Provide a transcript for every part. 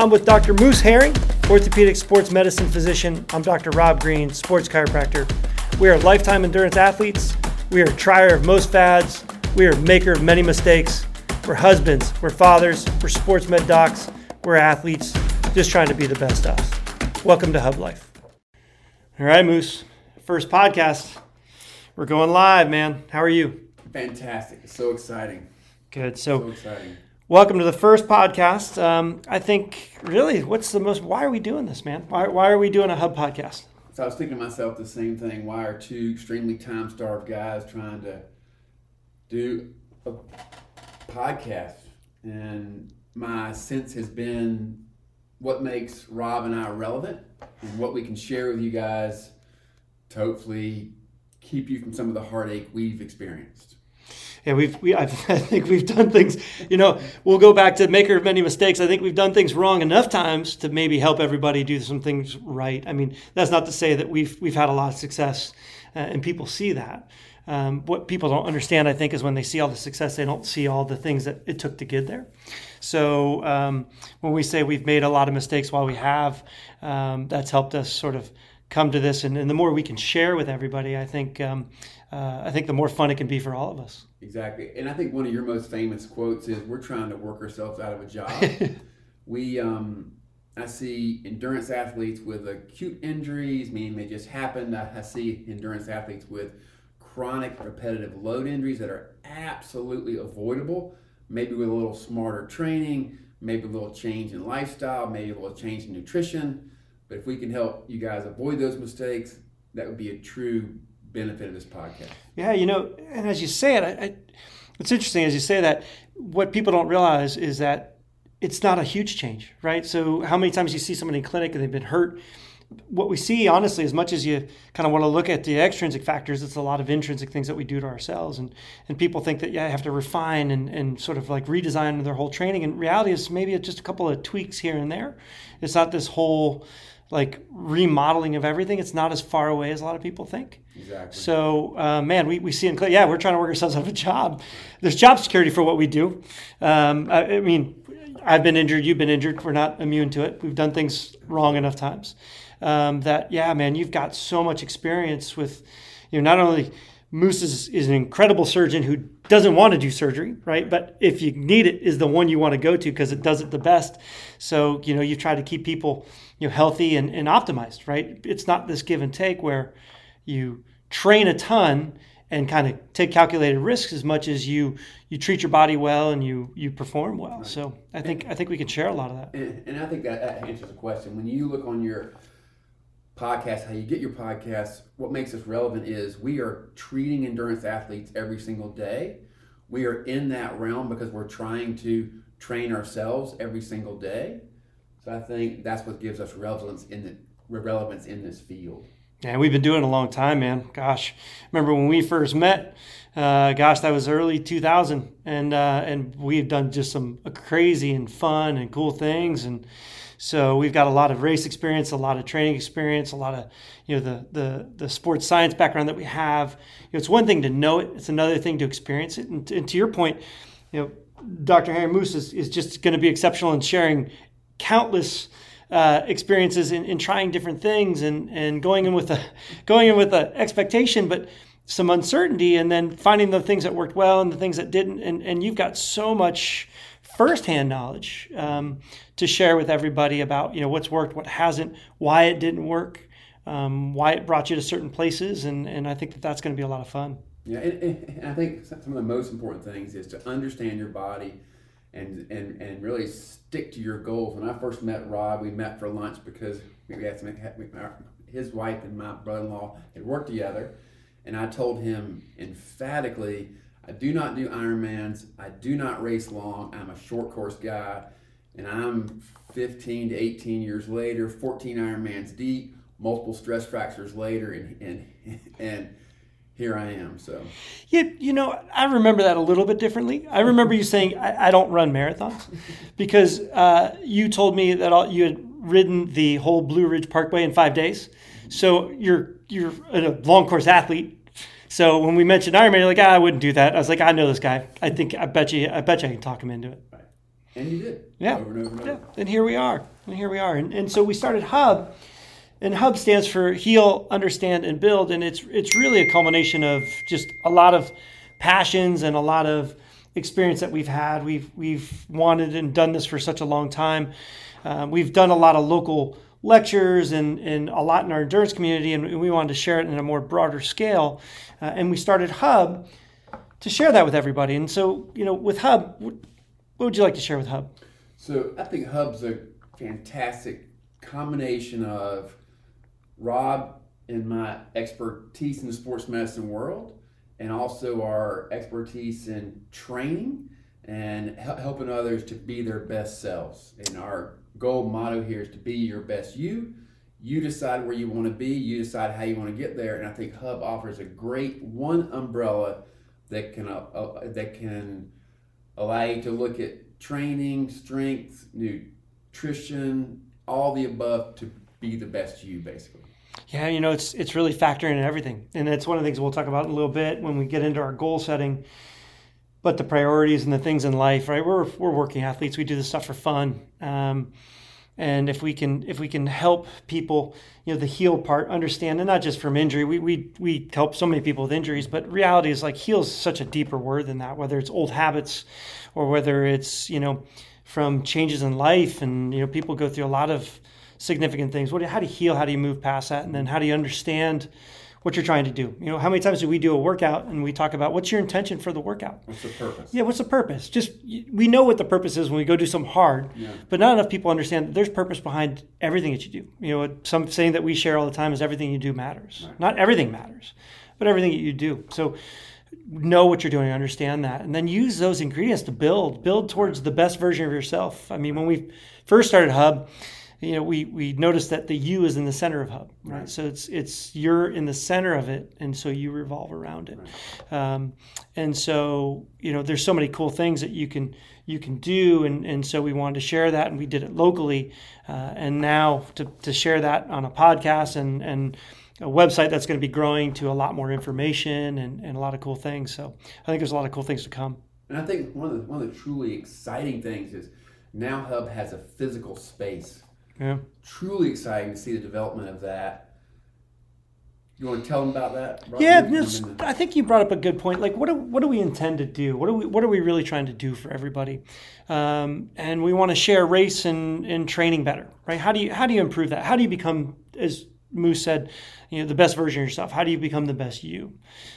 I'm with Dr. Moose Herring, orthopedic sports medicine physician. I'm Dr. Rob Green, sports chiropractor. We are lifetime endurance athletes. We are trier of most fads. We are maker of many mistakes. We're husbands. We're fathers. We're sports med docs. We're athletes, just trying to be the best us. Welcome to Hub Life. All right, Moose. First podcast. We're going live, man. How are you? Fantastic. It's so exciting. Good. So So, exciting. Welcome to the first podcast. Um, I think, really, what's the most, why are we doing this, man? Why, why are we doing a Hub podcast? So I was thinking to myself the same thing. Why are two extremely time starved guys trying to do a podcast? And my sense has been what makes Rob and I relevant and what we can share with you guys to hopefully keep you from some of the heartache we've experienced. Yeah, we've we I, I think we've done things. You know, we'll go back to maker of many mistakes. I think we've done things wrong enough times to maybe help everybody do some things right. I mean, that's not to say that we've we've had a lot of success, uh, and people see that. Um, what people don't understand, I think, is when they see all the success, they don't see all the things that it took to get there. So um, when we say we've made a lot of mistakes while we have, um, that's helped us sort of come to this. And, and the more we can share with everybody, I think um, uh, I think the more fun it can be for all of us. Exactly. And I think one of your most famous quotes is we're trying to work ourselves out of a job. we um I see endurance athletes with acute injuries, meaning they just happened. I, I see endurance athletes with chronic repetitive load injuries that are absolutely avoidable, maybe with a little smarter training, maybe a little change in lifestyle, maybe a little change in nutrition. But if we can help you guys avoid those mistakes, that would be a true benefit of this podcast. Yeah, you know, and as you say it, I, I, it's interesting as you say that. What people don't realize is that it's not a huge change, right? So, how many times you see somebody in clinic and they've been hurt? What we see, honestly, as much as you kind of want to look at the extrinsic factors, it's a lot of intrinsic things that we do to ourselves. And and people think that yeah, I have to refine and, and sort of like redesign their whole training. And reality is maybe it's just a couple of tweaks here and there. It's not this whole like remodeling of everything. It's not as far away as a lot of people think. Exactly. So, uh, man, we, we see in yeah, we're trying to work ourselves out of a job. There's job security for what we do. Um, I, I mean, I've been injured, you've been injured. We're not immune to it. We've done things wrong enough times um, that, yeah, man, you've got so much experience with, you know, not only Moose is, is an incredible surgeon who doesn't want to do surgery, right? But if you need it, is the one you want to go to because it does it the best. So, you know, you try to keep people, you know, healthy and, and optimized, right? It's not this give and take where you train a ton and kind of take calculated risks as much as you you treat your body well and you you perform well. Right. So I think I think we can share a lot of that. And, and I think that, that answers the question. When you look on your podcast, how you get your podcast, what makes us relevant is we are treating endurance athletes every single day. We are in that realm because we're trying to train ourselves every single day. So I think that's what gives us relevance in the relevance in this field. Yeah, we've been doing it a long time, man. Gosh, remember when we first met? Uh, gosh, that was early 2000, and uh, and we've done just some crazy and fun and cool things, and so we've got a lot of race experience, a lot of training experience, a lot of you know the the the sports science background that we have. You know, it's one thing to know it; it's another thing to experience it. And, and to your point, you know, Dr. Herring Moose is, is just going to be exceptional in sharing countless uh, experiences in, in trying different things and, and going in with a going in with an expectation, but some uncertainty, and then finding the things that worked well and the things that didn't. And, and you've got so much firsthand knowledge um, to share with everybody about you know what's worked, what hasn't, why it didn't work, um, why it brought you to certain places, and and I think that that's going to be a lot of fun. Yeah, and, and I think some of the most important things is to understand your body and and and really stick to your goals. When I first met Rob, we met for lunch because we had to make, his wife and my brother-in-law had worked together, and I told him emphatically, I do not do Ironmans. I do not race long. I'm a short course guy, and I'm 15 to 18 years later, 14 Ironmans deep, multiple stress fractures later, and and and here I am. So, yeah, you know, I remember that a little bit differently. I remember you saying I, I don't run marathons because uh, you told me that all, you had ridden the whole Blue Ridge Parkway in five days. So you're you're a long course athlete. So when we mentioned Ironman, you're like, ah, I wouldn't do that. I was like, I know this guy. I think I bet you I bet you I can talk him into it. And you did. Yeah. Over and over and over. Yeah, and here we are. And here we are. And, and so we started Hub, and Hub stands for Heal, Understand, and Build. And it's it's really a culmination of just a lot of passions and a lot of experience that we've had. We've we've wanted and done this for such a long time. Um, we've done a lot of local lectures and, and a lot in our endurance community, and we wanted to share it in a more broader scale. Uh, and we started Hub to share that with everybody. And so, you know, with Hub, what would you like to share with Hub? So I think Hub's a fantastic combination of Rob and my expertise in the sports medicine world, and also our expertise in training and helping others to be their best selves. in our goal motto here is to be your best you. You decide where you want to be. You decide how you want to get there. And I think Hub offers a great one umbrella that can uh, uh, that can allow you to look at training, strength, nutrition, all the above to be the best you, basically. Yeah, you know, it's it's really factoring in everything, and it's one of the things we'll talk about in a little bit when we get into our goal setting. But the priorities and the things in life, right? We're we're working athletes. We do this stuff for fun, um, and if we can if we can help people, you know, the heal part, understand, and not just from injury. We we we help so many people with injuries, but reality is like heal is such a deeper word than that. Whether it's old habits, or whether it's you know from changes in life, and you know people go through a lot of significant things. What, how do you heal? How do you move past that? And then how do you understand what you're trying to do? You know, how many times do we do a workout and we talk about what's your intention for the workout? What's the purpose? Yeah, what's the purpose? Just we know what the purpose is when we go do some hard, Yeah. but not enough people understand that there's purpose behind everything that you do. You know, some saying that we share all the time is everything you do matters. Not everything matters, but everything that you do. So know what you're doing, understand that, and then use those ingredients to build, build towards the best version of yourself. I mean, when we first started Hub, you know, we we noticed that the you is in the center of Hub, right? Right. So it's it's you're in the center of it, and so you revolve around it. Um, and so you know, there's so many cool things that you can you can do, and and so we wanted to share that, and we did it locally, uh, and now to to share that on a podcast and and a website that's going to be growing to a lot more information and, and a lot of cool things. So I think there's a lot of cool things to come. And I think one of the one of the truly exciting things is now Hub has a physical space. Yeah. Truly exciting to see the development of that. You want to tell them about that? Rob? Yeah, it's- I think you brought up a good point. Like, what do, what do we intend to do? What do we what are we really trying to do for everybody? Um, and we want to share race and, and training better, right? How do you how do you improve that? How do you become, as Moose said, you know, the best version of yourself? How do you become the best you?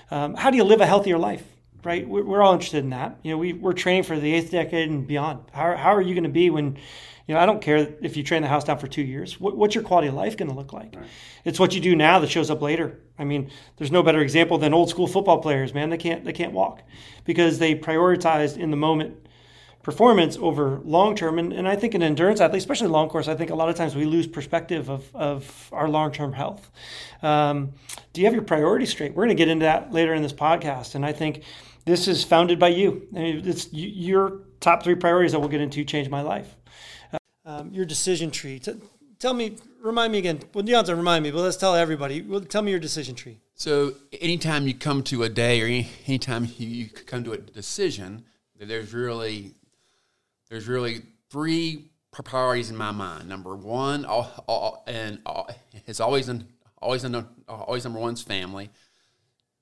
Um, how do you live a healthier life? Right? We're, we're all interested in that. You know, we we're training for the eighth decade and beyond. How how are you going to be when you know, I don't care if you train the house down for two years. What, what's your quality of life going to look like? It's what you do now that shows up later. I mean, there's no better example than old school football players, man. They can't they can't walk because they prioritized in the moment performance over long term. And, and I think in endurance athletes, especially long course, I think a lot of times we lose perspective of, of our long term health. Um, do you have your priorities straight? We're going to get into that later in this podcast. And I think this is founded by you. I mean, it's your top three priorities that we'll get into change my life. Um, your decision tree. T- tell me, remind me again. Well, you don't have to remind me, but let's tell everybody. Well, tell me your decision tree. So anytime you come to a day or any, anytime you, come to a decision, there's really there's really three priorities in my mind. Number one, all, all, and all, it's always in, always in, always number one's family.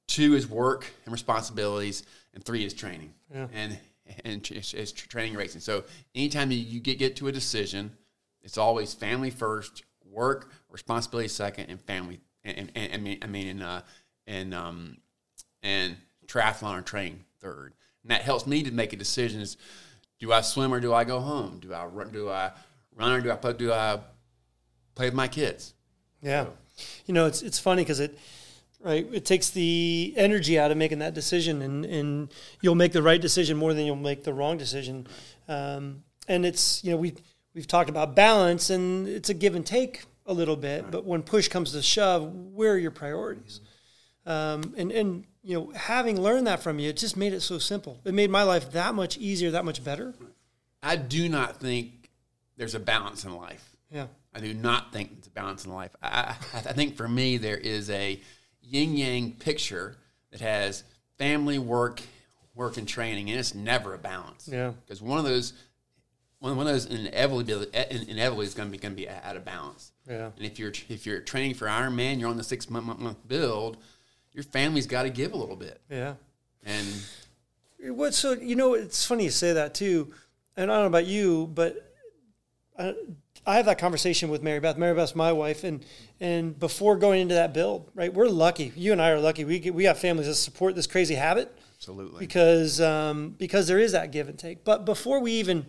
Two is work and responsibilities, and three is training. Yeah. And and it's, it's training and racing. So anytime you, get get to a decision, it's always family first, work responsibility second, and family. And, and, and I mean, I mean, and uh, and um, and triathlon or training third. And that helps me to make a decision: is do I swim or do I go home? Do I run? Do I run or do I play? Do I play with my kids? Yeah. You know, it's it's funny because it right it takes the energy out of making that decision, and and you'll make the right decision more than you'll make the wrong decision. Um, and it's you know we we've talked about balance, and it's a give and take a little bit. But when push comes to shove, where are your priorities? Um, and and you know, having learned that from you, it just made it so simple. It made my life that much easier, that much better. I do not think there's a balance in life. Yeah. I do not think it's a balance in life. I, I think for me, there is a yin yang picture that has family, work, work, and training, and it's never a balance. Yeah. Because one of those one one of those inevitably inevitably is going to be going to be out of balance. Yeah. And if you're if you're training for Ironman, you're on the six month, month build. Your family's got to give a little bit. Yeah. And What so you know it's funny you say that too, and I don't know about you, but I, I have that conversation with Mary Beth. Mary Beth's my wife, and and before going into that build, right, we're lucky. You and I are lucky. We get, we have families that support this crazy habit absolutely, because um, because there is that give and take. But before we even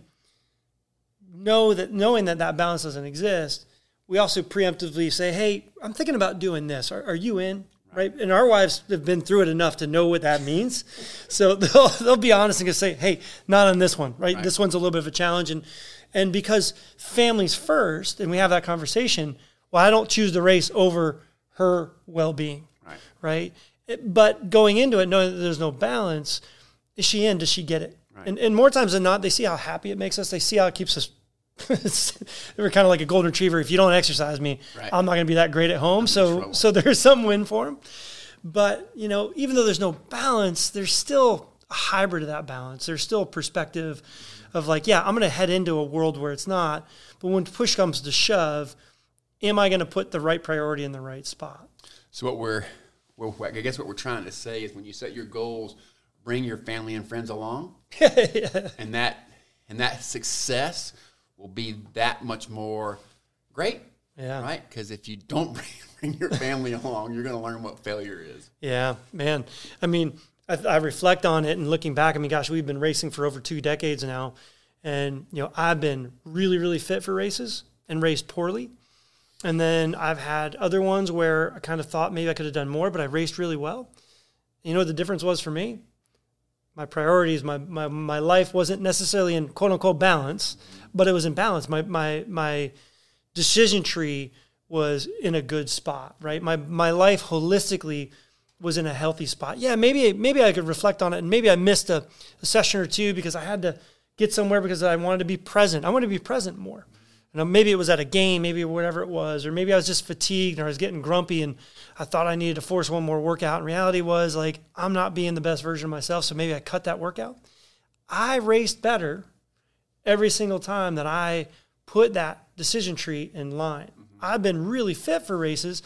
know that knowing that that balance doesn't exist, we also preemptively say, "Hey, I'm thinking about doing this. Are, are you in?" Right. And our wives have been through it enough to know what that means. So they'll, they'll be honest and just say, hey, not on this one, right? Right. This one's a little bit of a challenge. And, and because families first, and we have that conversation, well, I don't choose the race over her well being, right. right? It- But going into it, knowing that there's no balance, is she in? Does she get it? Right. And, and more times than not, they see how happy it makes us. They see how it keeps us. We're kind of like a golden retriever. If you don't exercise me, Right. I'm not going to be that great at home. So, trouble. so there's some win for them. But you know, even though there's no balance, there's still a hybrid of that balance. There's still perspective of like, yeah, I'm going to head into a world where it's not. But when push comes to shove, am I going to put the right priority in the right spot? So what we're, well, I guess what we're trying to say is when you set your goals, bring your family and friends along, and that and that success will be that much more great, Yeah. right? Because if you don't bring, bring your family along, you're going to learn what failure is. Yeah, man. I mean, I, I reflect on it and looking back. I mean, gosh, we've been racing for over two decades now, and you know, I've been really, really fit for races and raced poorly. And then I've had other ones where I kind of thought maybe I could have done more, but I raced really well. You know what the difference was for me? My priorities, my, my, my life wasn't necessarily in quote unquote balance, but it was in balance. My, my, my decision tree was in a good spot, right? My, my life holistically was in a healthy spot. Yeah, maybe maybe I could reflect on it, and maybe I missed a, a session or two because I had to get somewhere because I wanted to be present. I wanted to be present more. Know, maybe it was at a game, maybe whatever it was, or maybe I was just fatigued or I was getting grumpy and I thought I needed to force one more workout. And reality was like I'm not being the best version of myself, so maybe I cut that workout. I raced better every single time that I put that decision tree in line. Mm-hmm. I've been really fit for races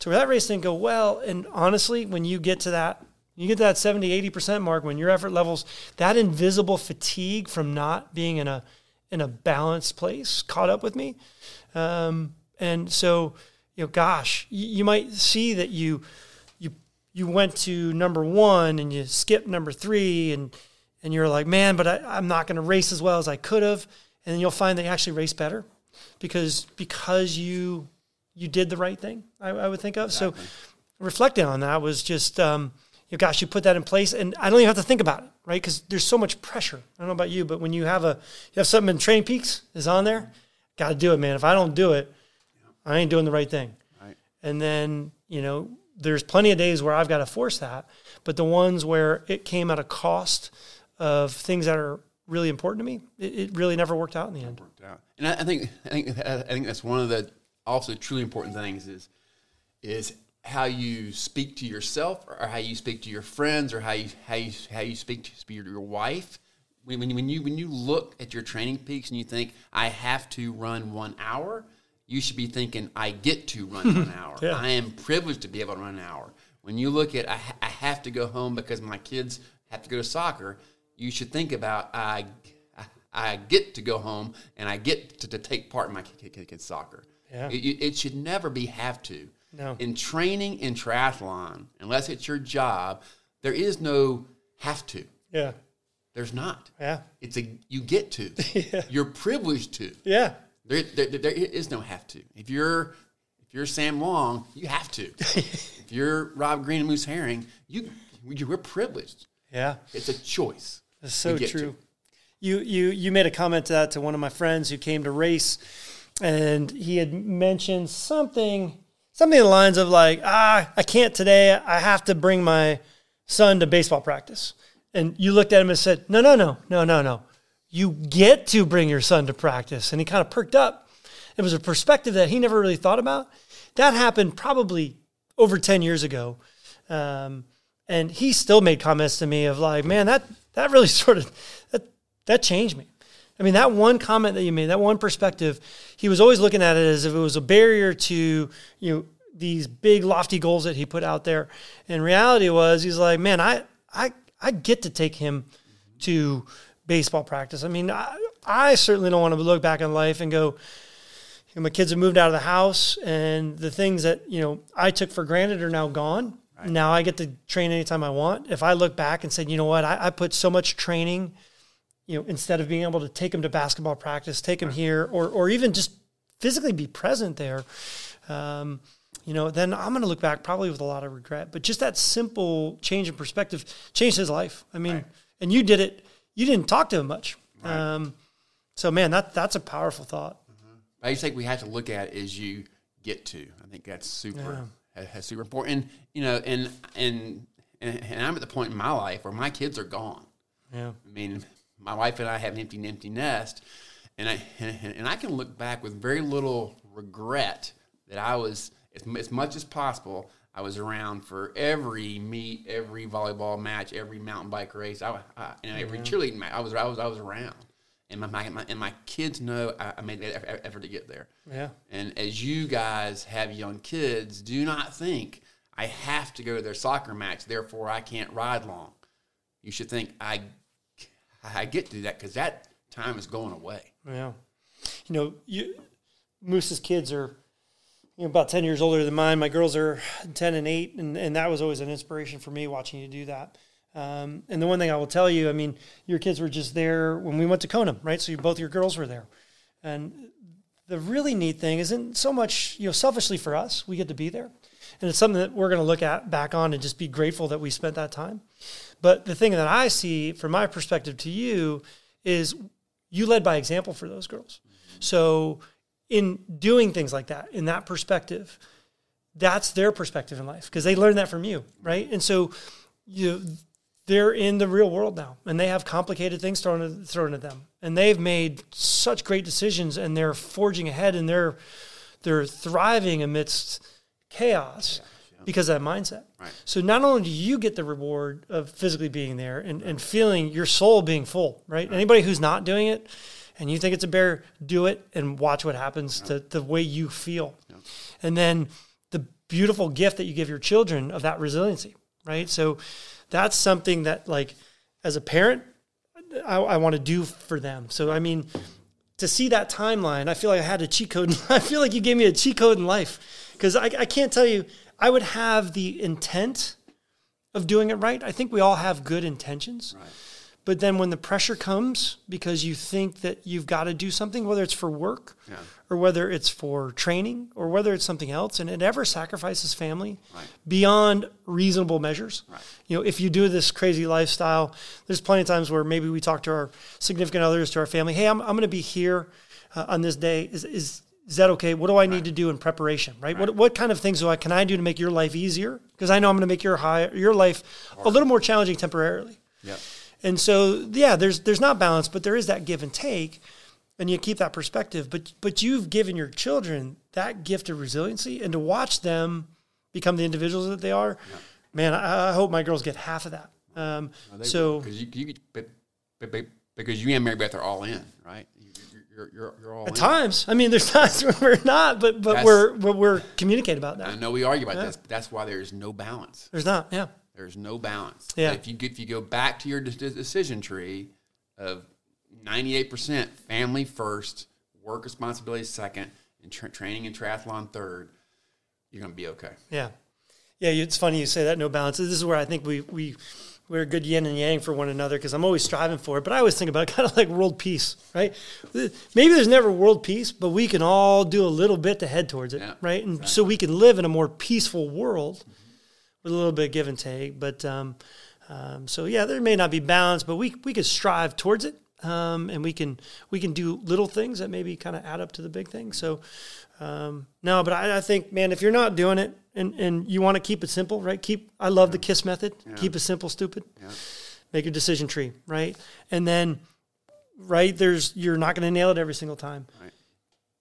to where that race didn't go well. And honestly, when you get to that, you get to that 70, 80% mark, when your effort levels, that invisible fatigue from not being in a in a balanced place caught up with me. Um, and so, you know, gosh, you, you might see that you you you went to number one and you skipped number three and and you're like, man, but I, I'm not going to race as well as I could have. And then you'll find that you actually race better because because you you did the right thing. I, I would think of so. Reflecting on that was just, um, you know, gosh, you put that in place, and I don't even have to think about it, right? Because there's so much pressure. I don't know about you, but when you have a you have something in Training Peaks is on there, got to do it, man. If I don't do it, I ain't doing the right thing. Right. And then, you know, there's plenty of days where I've got to force that. But the ones where it came at a cost of things that are really important to me, it, it really never worked out in the end. worked out. And I, I think I think I think that's one of the also truly important things is is how you speak to yourself or how you speak to your friends or how you how you how you speak to your, your wife. When, when, you, when you when you look at your training peaks and you think I have to run one hour, you should be thinking I get to run one hour. Yeah. I am privileged to be able to run an hour. When you look at I, I have to go home because my kids have to go to soccer, you should think about I I- I get to go home and I get to, to take part in my kid, kid, kid's soccer. Yeah. It, it- should never be have to. No. In training in triathlon, unless it's your job, there is no have to. Yeah. There's not. Yeah. It's a you get to. yeah. You're privileged to. Yeah. There, there, there is no have to. If you're if you're Sam Long, you have to. if you're Rob Green and Moose Herring, you you we're privileged. Yeah. It's a choice. That's so true. to. You you you made a comment to that to one of my friends who came to race, and he had mentioned something something in the lines of like, ah, I can't today. I have to bring my son to baseball practice. And you looked at him and said, no, no, no, no, no, no. You get to bring your son to practice. And he kind of perked up. It was a perspective that he never really thought about. That happened probably over 10 years ago. Um, and he still made comments to me of like, man, that, that really sort of, that, that changed me. I mean, that one comment that you made, that one perspective, he was always looking at it as if it was a barrier to, you know, these big lofty goals that he put out there. And reality was he's like, man, I I I get to take him to baseball practice. I mean, I, I certainly don't want to look back on life and go, you know, my kids have moved out of the house and the things that, you know, I took for granted are now gone. Right. Now I get to train anytime I want. If I look back and said, you know what, I, I put so much training, you know, instead of being able to take them to basketball practice, take them here, or or even just physically be present there, um, you know, then I'm going to look back probably with a lot of regret. But just that simple change in perspective changed his life. I mean, right. and you did it. You didn't talk to him much. Um, so man, that that's a powerful thought. Mm-hmm. I just think we have to look at as you get to. I think that's super. Yeah that's super important. You know, and, and and and I'm at the point in my life where my kids are gone. Yeah. I mean, my wife and I have an empty, empty nest, and I and, and I can look back with very little regret that I was as, as much as possible. I was around for every meet, every volleyball match, every mountain bike race, I, I and every cheerleading match. I was I was I was around and my, my, and my kids know I, I made that effort to get there. Yeah. And as you guys have young kids, do not think I have to go to their soccer match, therefore I can't ride long. You should think I I get to do that because that time is going away. Yeah. You know, you Moose's kids are you know, about 10 years older than mine. My girls are 10 and 8, and, and that was always an inspiration for me watching you do that. Um, and the one thing I will tell you, I mean, your kids were just there when we went to Kona, right? So you, both your girls were there. And the really neat thing isn't so much, you know, selfishly for us, we get to be there. And it's something that we're going to look at back on and just be grateful that we spent that time. But the thing that I see from my perspective to you is you led by example for those girls. So in doing things like that, in that perspective, that's their perspective in life because they learned that from you, right? And so you they're in the real world now and they have complicated things thrown at, thrown at them and they've made such great decisions and they're forging ahead and they're they're thriving amidst chaos yeah. Because of that mindset right. so not only do you get the reward of physically being there and, and feeling your soul being full right? right? anybody who's not doing it and you think it's a bear do it and watch what happens yeah. to the way you feel and then the beautiful gift that you give your children of that resiliency right so that's something that like as a parent I, I want to do for them. So I mean, to see that timeline, I feel like I had a cheat code. I feel like you gave me a cheat code in life because I, I can't tell you. I would have the intent of doing it right. I think we all have good intentions. Right. But then when the pressure comes because you think that you've got to do something, whether it's for work yeah. or whether it's for training or whether it's something else, and it ever sacrifices family right. beyond reasonable measures. Right. You know, if you do this crazy lifestyle, there's plenty of times where maybe we talk to our significant others, to our family, hey, I'm, I'm going to be here uh, on this day. Is, is, is that okay? What do I need to do in preparation? Right? What, what kind of things do I can I do to make your life easier? Because I know I'm going to make your high, your life a little more challenging temporarily. Yeah. And so, yeah, there's there's not balance, but there is that give and take, and you keep that perspective. But but you've given your children that gift of resiliency, and to watch them become the individuals that they are, yeah. man, I, I, hope my girls get half of that. Um, well, so because you, you because you and Mary Beth are all in, right? You're, you're, you're all at in. times. I mean, there's times when we're not, but but that's, we're but we're communicating about that. I know we argue about yeah. this. That's why there's no balance. There's not. Yeah. There's no balance. Yeah. If you if you go back to your decision tree of 98% family first, work responsibility second, and tra- training and triathlon third, you're going to be okay. Yeah. Yeah, it's funny you say that no balance. This is where I think we we we're a good yin and yang for one another because I'm always striving for it. But I always think about kind of like world peace, right? Maybe there's never world peace, but we can all do a little bit to head towards it, yeah, right? And right. so we can live in a more peaceful world. Mm-hmm with a little bit of give and take. But um, um, so yeah, there may not be balance, but we we could strive towards it, um, and we can we can do little things that maybe kind of add up to the big thing. So um, no, but I, I, think man, if you're not doing it and and you want to keep it simple, right? Keep I love yeah. the kiss method. Yeah. Keep it simple, stupid. Yeah. Make a decision tree, right? And then right there's you're not going to nail it every single time. Right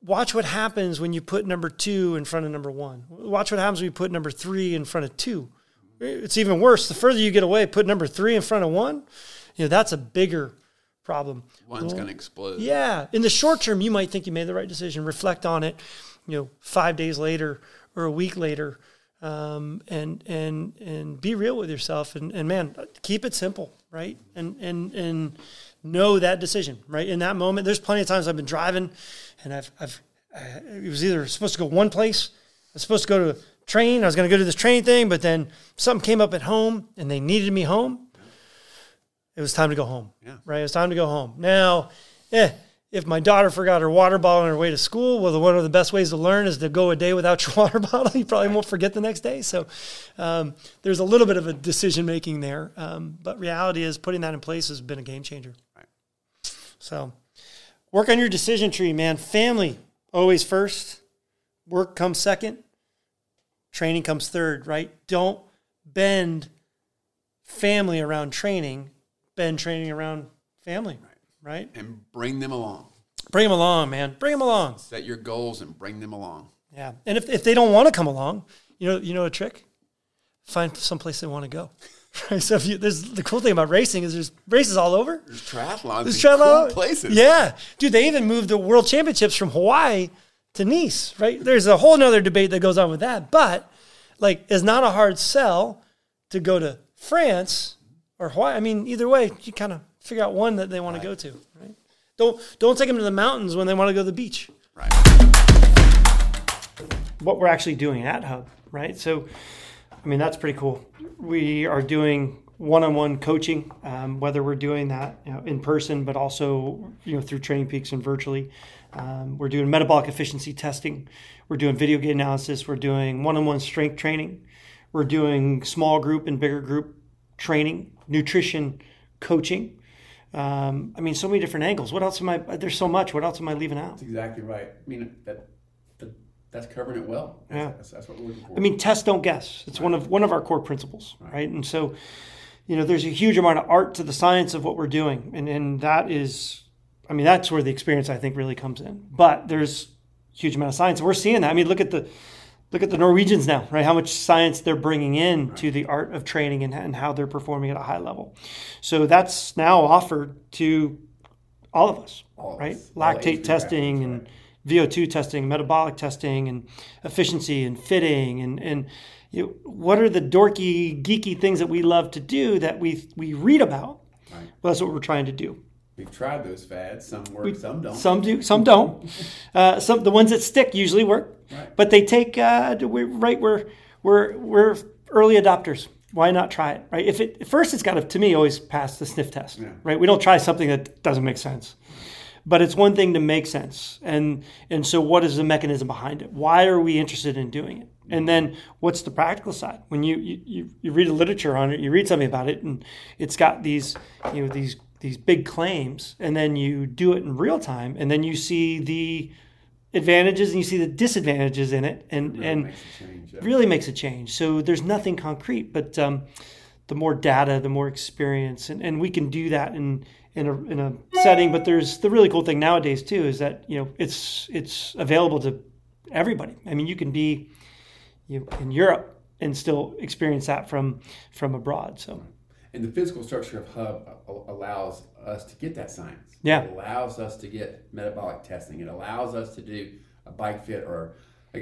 watch what happens when you put number two in front of number one. Watch what happens when you put number three in front of two. It's even worse. The further you get away, put number three in front of one, you know, that's a bigger problem. One's going to explode. Yeah. In the short term, you might think you made the right decision. Reflect on it, you know, five days later or a week later, um, and and and be real with yourself. And, and man, keep it simple, right? And and and know that decision, right? In that moment, there's plenty of times I've been driving, and I've I've I, it was either supposed to go one place, I was supposed to go to train. I was going to go to this train thing, but then something came up at home, and they needed me home it was time to go home. Yeah. Right. It was time to go home. Now, eh, if my daughter forgot her water bottle on her way to school, well, one of the best ways to learn is to go a day without your water bottle. You probably won't forget the next day. So um, there's a little bit of a decision making there. Um, but reality is putting that in place has been a game changer. Right. So work on your decision tree, man. Family always first. Work comes second. Training comes third, right? Don't bend family around training bend training around family, right? And bring them along. Bring them along, man. Bring them along. Set your goals and bring them along. Yeah. And if, if they don't want to come along, you know, you know a trick? Find someplace they want to go. Right. So if you, there's the cool thing about racing is there's races all over. There's triathlons There's triathlon cool places. Yeah, dude. They even moved the World Championships from Hawaii to Nice. Right. There's a whole nother debate that goes on with that, but like, it's not a hard sell to go to France or Hawaii. I mean, either way, you kind of figure out one that they want to go to. Right. Don't don't take them to the mountains when they want to go to the beach. Right. what we're actually doing at Hub, right? So, I mean, that's pretty cool. We are doing one-on-one coaching, um, whether we're doing that you know, in person, but also you know through Training Peaks and virtually. Um, we're doing metabolic efficiency testing. We're doing video gait analysis. We're doing one-on-one strength training. We're doing small group and bigger group training, nutrition, coaching. Um, I mean, so many different angles. What else am I? There's so much. What else am I leaving out? That's exactly right. I mean, that, that that's covering it well. That's, Yeah. that's, that's what we're looking for. I mean, test don't guess. It's one of one of our core principles, right? And so, you know, there's a huge amount of art to the science of what we're doing, and and that is, I mean, that's where the experience I think really comes in. But there's a huge amount of science. We're seeing that. I mean, look at the look at the Norwegians now, right? How much science they're bringing in to the art of training and, and how they're performing at a high level. So that's now offered to all of us, All right? us. Lactate testing and right. VO2 testing, metabolic testing, and efficiency and fitting, and and you know, what are the dorky, geeky things that we love to do that we we read about? Right. Well, that's what we're trying to do. We've tried those fads. Some work, some don't. Some do, some don't. Uh, some the ones that stick usually work, Right. but they take. Uh, we're right. We're we're we're early adopters. Why not try it? Right. If it first, it's got to to me always pass the sniff test. Yeah. Right. We don't try something that doesn't make sense. But it's one thing to make sense, and and so what is the mechanism behind it? Why are we interested in doing it? And then what's the practical side? When you you, you, you read the literature on it, you read something about it, and it's got these you know these these big claims, and then you do it in real time, and then you see the advantages and you see the disadvantages in it, and Really and makes change. yeah. really makes a change. So there's nothing concrete, but um, the more data, the more experience, and, and we can do that in in a, in a setting. But there's the really cool thing nowadays too is that you know it's it's available to everybody. I mean, you can be you know, in Europe and still experience that from from abroad. So And the physical structure of Hub allows us to get that science. Yeah. It allows us to get metabolic testing. It allows us to do a bike fit or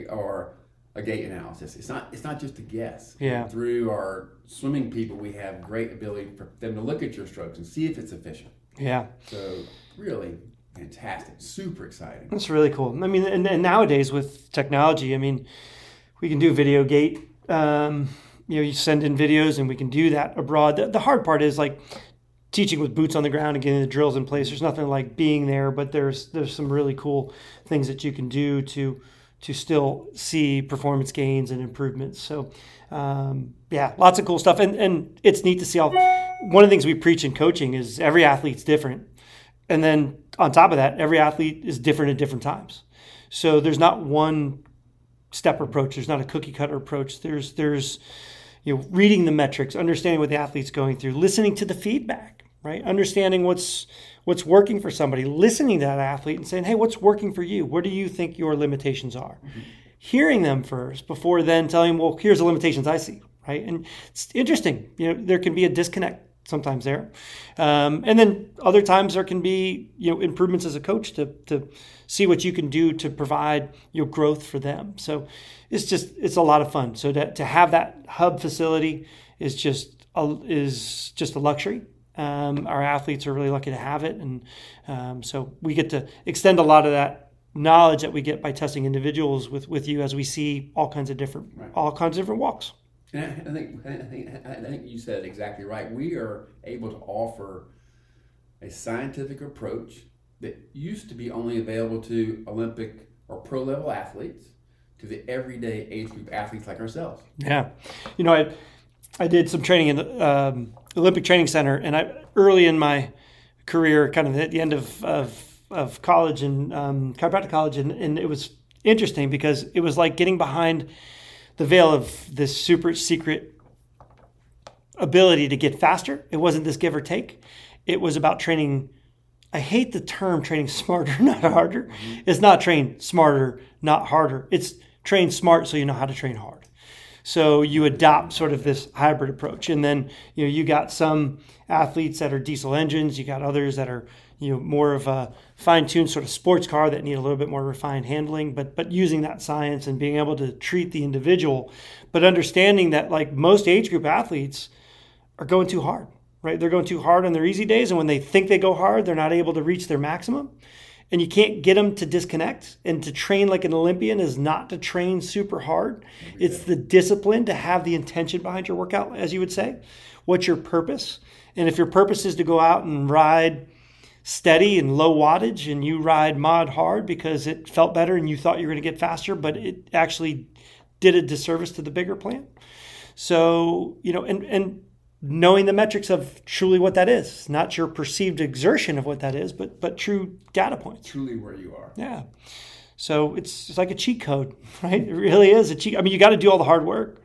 or a gait analysis. It's not it's not just a guess. Yeah. Through our swimming people, we have great ability for them to look at your strokes and see if it's efficient. yeah, So really fantastic, super exciting. That's really cool. I mean, and, and nowadays with technology, I mean, we can do video gait. Um, you know, you send in videos, and we can do that abroad. The, the hard part is like teaching with boots on the ground and getting the drills in place. There's nothing like being there, but there's there's some really cool things that you can do to to still see performance gains and improvements. So, um, yeah, lots of cool stuff, and and it's neat to see all. One of the things we preach in coaching is every athlete's different, and then on top of that, every athlete is different at different times. So there's not one step approach. There's not a cookie cutter approach. There's there's you know reading the metrics, understanding what the athlete's going through, listening to the feedback, right? Understanding what's what's working for somebody, listening to that athlete and saying, "Hey, what's working for you? What do you think your limitations are?" Hearing them first before then telling, them, "Well, here's the limitations I see." Right? And it's interesting. You know, there can be a disconnect sometimes there. Um, and then other times there can be you know improvements as a coach to to see what you can do to provide your growth for them. So it's just it's a lot of fun. So to, to have that hub facility is just a, is just a luxury. Um, our athletes are really lucky to have it, and um, so we get to extend a lot of that knowledge that we get by testing individuals with with you as we see all kinds of different right. all kinds of different walks. And I, think I think I think you said exactly right. We are able to offer a scientific approach that used to be only available to Olympic or pro level athletes to the everyday age group athletes like ourselves. Yeah, you know, I I did some training in the um, Olympic Training Center, and I early in my career, kind of at the end of of, of college and um, chiropractic college, and, and it was interesting because it was like getting behind the veil of this super secret ability to get faster. It wasn't this give or take. It was about training. I hate the term training smarter, not harder. Mm-hmm. It's not train smarter, not harder. It's train smart so you know how to train hard. So you adopt sort of this hybrid approach. And then, you know, you got some athletes that are diesel engines, you got others that are, you know, more of a fine-tuned sort of sports car that need a little bit more refined handling, but but using that science and being able to treat the individual, but understanding that like most age group athletes are going too hard, right? They're going too hard on their easy days and when they think they go hard, they're not able to reach their maximum and you can't get them to disconnect and to train like an olympian is not to train super hard. It's the discipline to have the intention behind your workout as you would say. What's your purpose? And if your purpose is to go out and ride steady and low wattage and you ride mod hard because it felt better and you thought you were going to get faster but it actually did a disservice to the bigger plan so you know and and knowing the metrics of truly what that is, not your perceived exertion of what that is, but but true data points. Truly where you are. Yeah. So it's it's like a cheat code, right? It really is a cheat. I mean, you got to do all the hard work,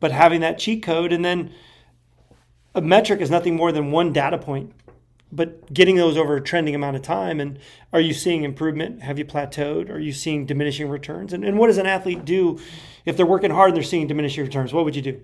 but having that cheat code and then a metric is nothing more than one data point, but getting those over a trending amount of time. And are you seeing improvement? Have you plateaued? Are you seeing diminishing returns? And, and what does an athlete do if they're working hard and they're seeing diminishing returns? What would you do?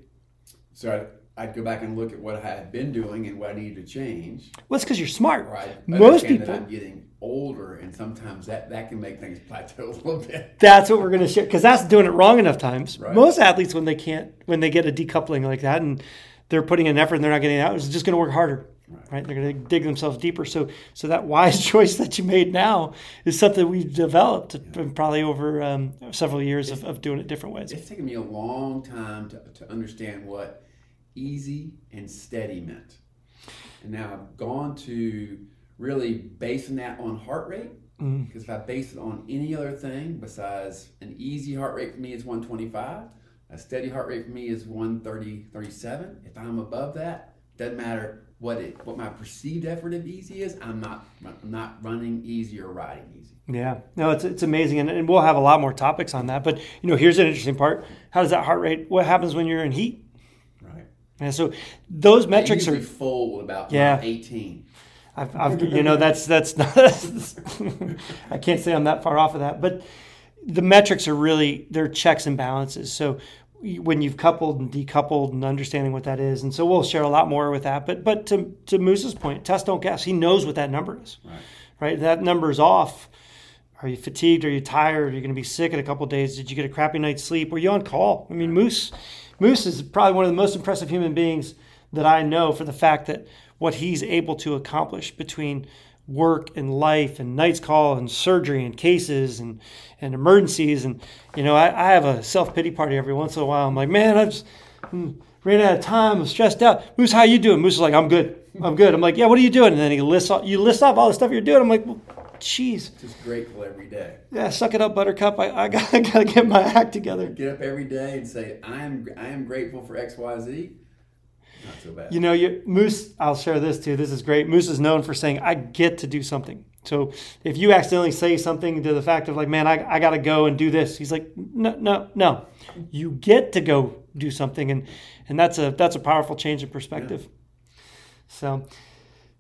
So I'd go back and look at what I had been doing and what I needed to change. Well, it's because you're smart. Right. Most people. I'm getting older, and sometimes that, that can make things plateau a little bit. That's what we're going to share because that's doing it wrong enough times. Right. Most athletes, when they can't, when they get a decoupling like that, and they're putting an effort and they're not getting out, it's just going to work harder. Right. right. They're going to dig themselves deeper. So, so that wise choice that you made now is something we've developed yeah. probably over um, several years of, of doing it different ways. It's taken me a long time to, to understand what easy and steady meant. And now I've gone to really basing that on heart rate. Mm. Because if I base it on any other thing besides an easy heart rate for me is 125, a steady heart rate for me is 130, 37. If I'm above that, doesn't matter what it what my perceived effort of easy is. I'm not I'm not running easy or riding easy. Yeah, no, it's it's amazing, and, and we'll have a lot more topics on that. But you know, here's an interesting part: how does that heart rate? What happens when you're in heat? And so those metrics are full about yeah, 18. I've, I've, you know, that's that's not. I can't say I'm that far off of that, but the metrics are really they're checks and balances. So when you've coupled and decoupled and understanding what that is, and so we'll share a lot more with that. But but to to Moose's point, test don't guess. He knows what that number is. Right. right? That number is off. Are you fatigued? Are you tired? Are you going to be sick in a couple days? Did you get a crappy night's sleep? Were you on call? I mean, Moose Moose is probably one of the most impressive human beings that I know for the fact that what he's able to accomplish between work and life and night's call and surgery and cases and, and emergencies. And, you know, I, I have a self pity party every once in a while. I'm like, man, I just hmm, ran out of time. I'm stressed out. Moose, how you doing? Moose is like, I'm good. I'm good. I'm like, yeah, what are you doing? And then he lists off, you list off all the stuff you're doing. I'm like, well, Jeez. Just grateful every day. Yeah, suck it up, Buttercup. I, I got to get my act together. Get up every day and say, I am I am grateful for X Y Z. Not so bad. You know, you, Moose. I'll share this too. This is great. Moose is known for saying, "I get to do something." So if you accidentally say something to the fact of like, "Man, I, I got to go and do this," he's like, "No, no, no. You get to go do something," and and that's a that's a powerful change of perspective. Yeah. So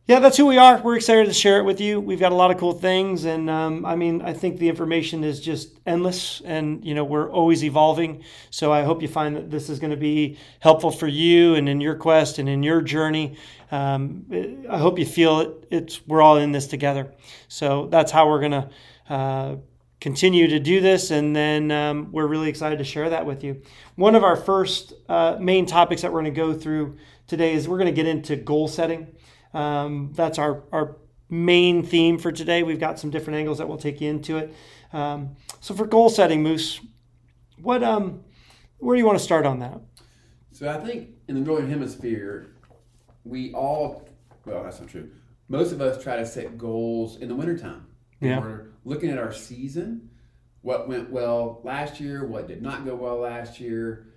yeah, that's who we are. We're excited to share it with you. We've got a lot of cool things, and um, I mean, I think the information is just endless, and you know, we're always evolving. So I hope you find that this is going to be helpful for you and in your quest and in your journey. Um, I hope you feel it. It's we're all in this together. So that's how we're going to. Uh, continue to do this, and then um, we're really excited to share that with you. One of our first uh, main topics that we're going to go through today is we're going to get into goal setting. Um, that's our, our main theme for today. We've got some different angles that we'll take you into it. Um, so for goal setting, Moose, what um, where do you want to start on that? So I think in the northern hemisphere, we all well, that's not true. Most of us try to set goals in the wintertime. Yeah. We're looking at our season, what went well last year, what did not go well last year.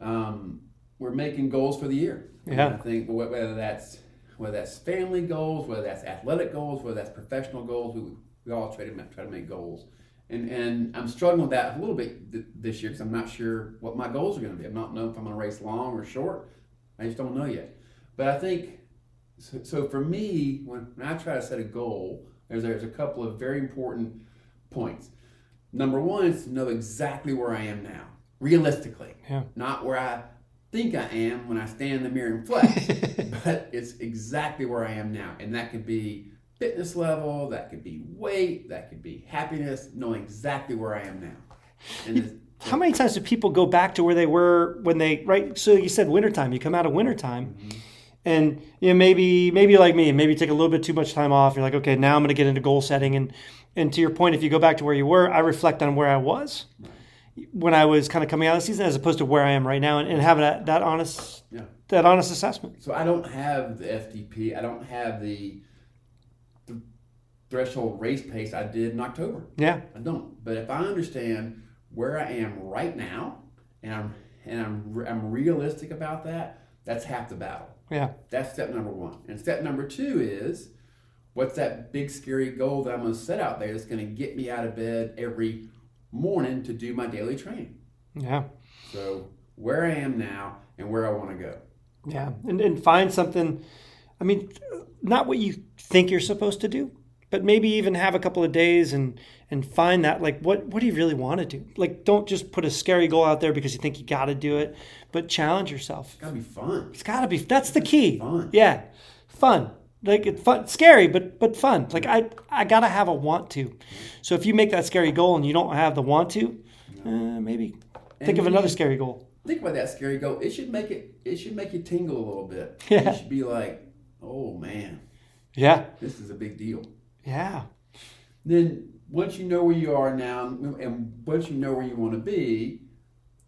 Um, we're making goals for the year. Yeah. And I think whether that's whether that's family goals, whether that's athletic goals, whether that's professional goals, we, we all try to make, try to make goals. And, and I'm struggling with that a little bit th- this year because I'm not sure what my goals are going to be. I'm not know if I'm going to race long or short. I just don't know yet. But I think so, so for me, when, when I try to set a goal, there's there's a couple of very important points. Number one is to know exactly where I am now, realistically, Yeah. not where I think I am when I stand in the mirror and flex, but it's exactly where I am now, and that could be fitness level, that could be weight, that could be happiness, knowing exactly where I am now. And this- How many times do people go back to where they were when they right? So you said wintertime. You come out of wintertime, mm-hmm. and you know maybe maybe like me, maybe take a little bit too much time off. You're like, okay, now I'm going to get into goal setting, and and to your point, if you go back to where you were, I reflect on where I was when I was kind of coming out of the season, as opposed to where I am right now, and, and having that, that honest yeah. that honest assessment. So I don't have the FTP. I don't have the, the threshold race pace I did in October. Yeah, I don't. But if I understand where I am right now, and I'm and I'm I'm realistic about that, that's half the battle. yeah, That's step number one. And step number two is, what's that big scary goal that I'm going to set out there that's going to get me out of bed every morning to do my daily training. yeah. So where I am now and where I want to go. Yeah, and, and find something. I mean, not what you think you're supposed to do, but maybe even have a couple of days and and find that like what what do you really want to do? Like, don't just put a scary goal out there because you think you got to do it, but challenge yourself. It's got to be fun. It's got to be. That's the key. Fun. Yeah, fun. Like it's fun, scary, but but fun. Like I I gotta have a want to. So if you make that scary goal and you don't have the want to, uh, maybe think of another you- scary goal. Think about that scary goal. It should make it. It should make you tingle a little bit. Yeah. You should be like, "Oh man, Yeah, this is a big deal." yeah, Then once you know where you are now, and once you know where you want to be,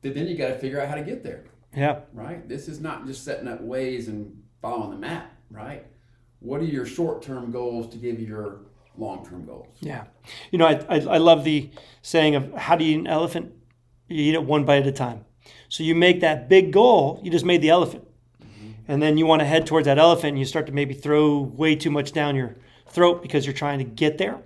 then then you got to figure out how to get there. yeah. Right. This is not just setting up ways and following the map. Right. What are your short-term goals to give you your long-term goals? Yeah. You know, I, I, I love the saying of how do you eat an elephant? You eat it one bite at a time. So you make that big goal, you just made the elephant. Mm-hmm. And then you want to head towards that elephant and you start to maybe throw way too much down your throat because you're trying to get there.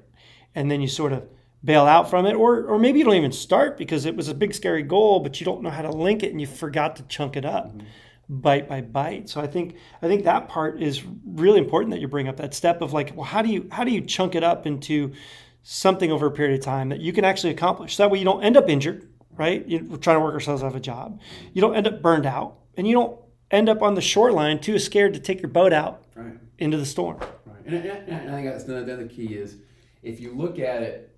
And then you sort of bail out from it. Or, or maybe you don't even start because it was a big, scary goal, but you don't know how to link it and you forgot to chunk it up mm-hmm. Bite by bite. So I think I think that part is really important that you bring up that step of like, well, how do you how do you chunk it up into something over a period of time that you can actually accomplish? So that way you don't end up injured, right? You- We're trying to work ourselves out of a job. You don't end up burned out, and you don't end up on the shoreline too scared to take your boat out Right. into the storm. Right. And, and, and I think that's another, the key is if you look at it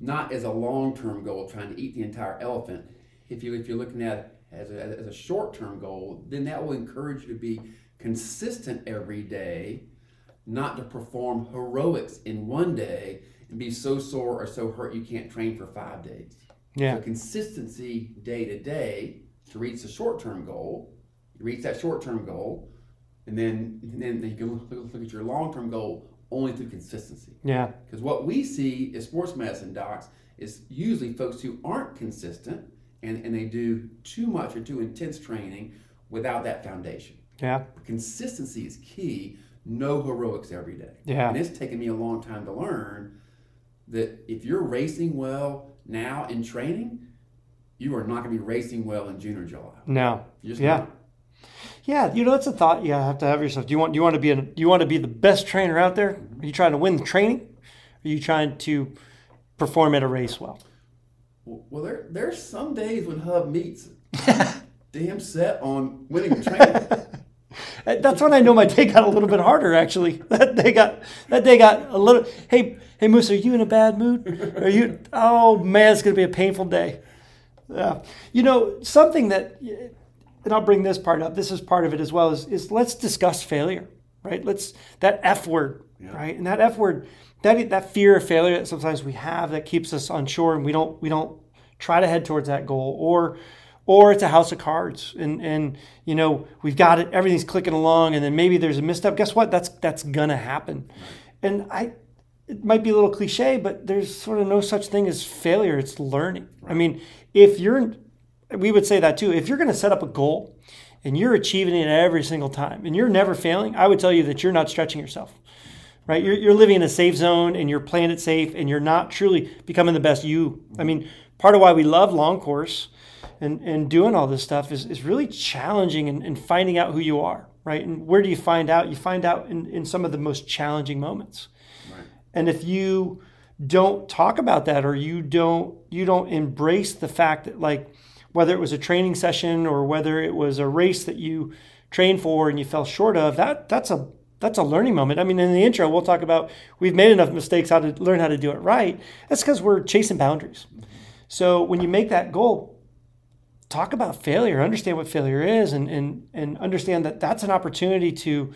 not as a long-term goal, trying to eat the entire elephant. If you if you're looking at it as a, as a short-term goal, then that will encourage you to be consistent every day, not to perform heroics in one day and be so sore or so hurt you can't train for five days. Yeah. So consistency day to day to reach the short-term goal. You reach that short-term goal, and then and then you can look, look at your long-term goal only through consistency. Yeah. Because what we see as sports medicine docs is usually folks who aren't consistent and, and they do too much or too intense training without that foundation. Yeah. Consistency is key. No heroics every day. Yeah. And it's taken me a long time to learn that if you're racing well now in training, you are not going to be racing well in June or July. No. Yeah. not. Yeah, you know that's a thought you have to have yourself. Do you want do you want to be a, do you want to be the best trainer out there? Are you trying to win the training? Are you trying to perform at a race well? Well, there there's some days when Hub meets damn set on winning the training. That's when I know my day got a little bit harder. Actually, that day got that day got a little. Hey, hey, Moose, are you in a bad mood? Are you? Oh man, it's gonna be a painful day. Yeah, you know something that, and I'll bring this part up. This is part of it as well. Is is let's discuss failure, right? Let's that F word, right? And that F word, that that fear of failure that sometimes we have that keeps us unsure, and we don't we don't try to head towards that goal, or or it's a house of cards. And and you know we've got it everything's clicking along and then maybe there's a misstep. Guess what? That's that's gonna happen. And i it might be a little cliche but there's sort of no such thing as failure. It's learning. I mean if you're we would say that too. If you're going to set up a goal and you're achieving it every single time and you're never failing i would tell you that you're not stretching yourself right you're, you're living in a safe zone and you're playing it safe and you're not truly becoming the best you i mean part of why we love long course and, and doing all this stuff is, is really challenging and, and finding out who you are, right? And where do you find out? You find out in, in some of the most challenging moments. Right. And if you don't talk about that or you don't you don't embrace the fact that like whether it was a training session or whether it was a race that you trained for and you fell short of, that that's a that's a learning moment. I mean, in the intro, we'll talk about we've made enough mistakes how to learn how to do it right. That's because we're chasing boundaries. So when you make that goal, talk about failure, understand what failure is, and and and understand that that's an opportunity to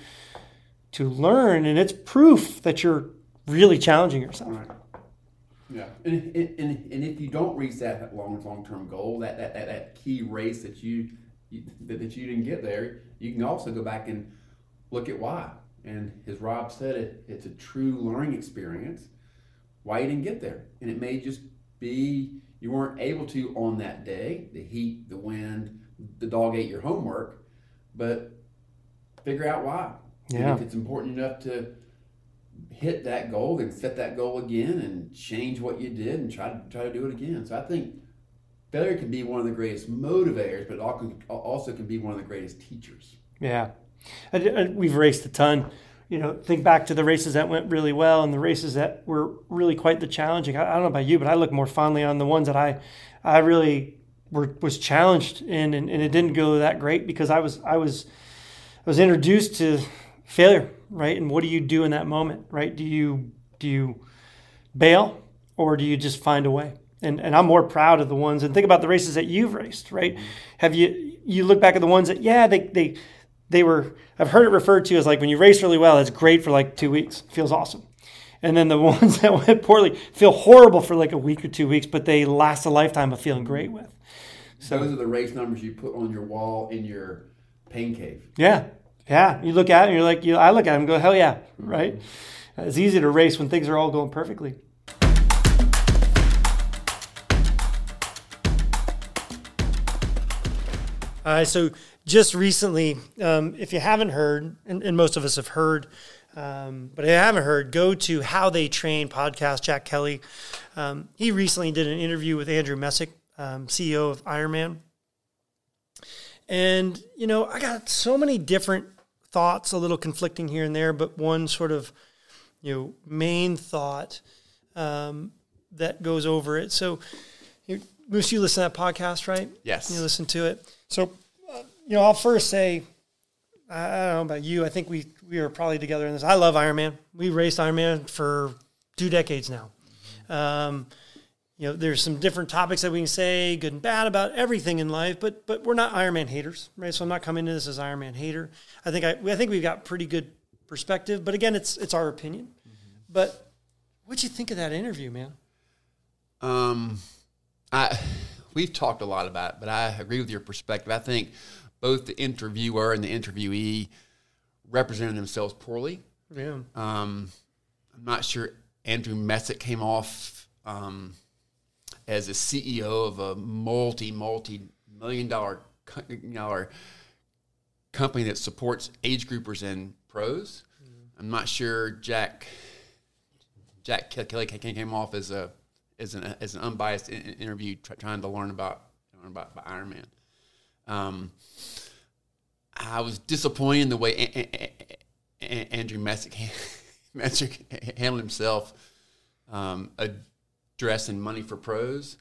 to learn, and it's proof that you're really challenging yourself. Right. Yeah, and, and, and, and if you don't reach that long long term goal, that, that, that, that key race that you, you that, that you didn't get there, you can also go back and look at why. And as Rob said, it it's a true learning experience. Why you didn't get there, and it may just be you weren't able to on that day. The heat, the wind, the dog ate your homework, but figure out why. And Yeah. if it's important enough to hit that goal, and set that goal again and change what you did and try to try to do it again. So I think failure can be one of the greatest motivators, but also can be one of the greatest teachers. Yeah, and we've raced a ton. You know, think back to the races that went really well and the races that were really quite the challenging. I, I don't know about you, but I look more fondly on the ones that I, I really were was challenged in, and, and it didn't go that great because I was I was I was introduced to failure, right? And what do you do in that moment, right? Do you do you bail or do you just find a way? And and I'm more proud of the ones and think about the races that you've raced, right? Have you you look back at the ones that yeah they they they were I've heard it referred to as like when you race really well, it's great for like two weeks, feels awesome. And then the ones that went poorly feel horrible for like a week or two weeks, but they last a lifetime of feeling great with. So those are the race numbers you put on your wall in your pain cave. Yeah, yeah. You look at it and you're like, you, I look at them and go, hell yeah, right? It's easy to race when things are all going perfectly. All right, so just recently, um, if you haven't heard, and, and most of us have heard, um, but if you haven't heard, go to How They Train podcast. Jack Kelly, um, he recently did an interview with Andrew Messick, um, CEO of Ironman, and, you know, I got so many different thoughts, a little conflicting here and there, but one sort of, you know, main thought um, that goes over it. So, you, Moose, you listen to that podcast, right? Yes. You listen to it. So, uh, you know, I'll first say, I I don't know about you. I think we we are probably together in this. I love Ironman. We raced Ironman for two decades now. Um, you know, there's some different topics that we can say, good and bad about everything in life, but but we're not Ironman haters, right? So I'm not coming to this as Ironman hater. I think I I think we've got pretty good perspective, but again, it's it's our opinion. But what'd you think of that interview, man? Um, I we've talked a lot about it, but I agree with your perspective. I think both the interviewer and the interviewee represented themselves poorly. Yeah. Um, I'm not sure Andrew Messick came off um, as a CEO of a multi multi million dollar dollar company that supports age groupers and pros. I'm not sure Jack Jack Kelly came off as a as an as an unbiased in- in- interview trying to learn about learn about, about Ironman. Um, I was disappointed in the way a- a- a- Andrew Messick, Messick handled himself, um, addressing money for pros,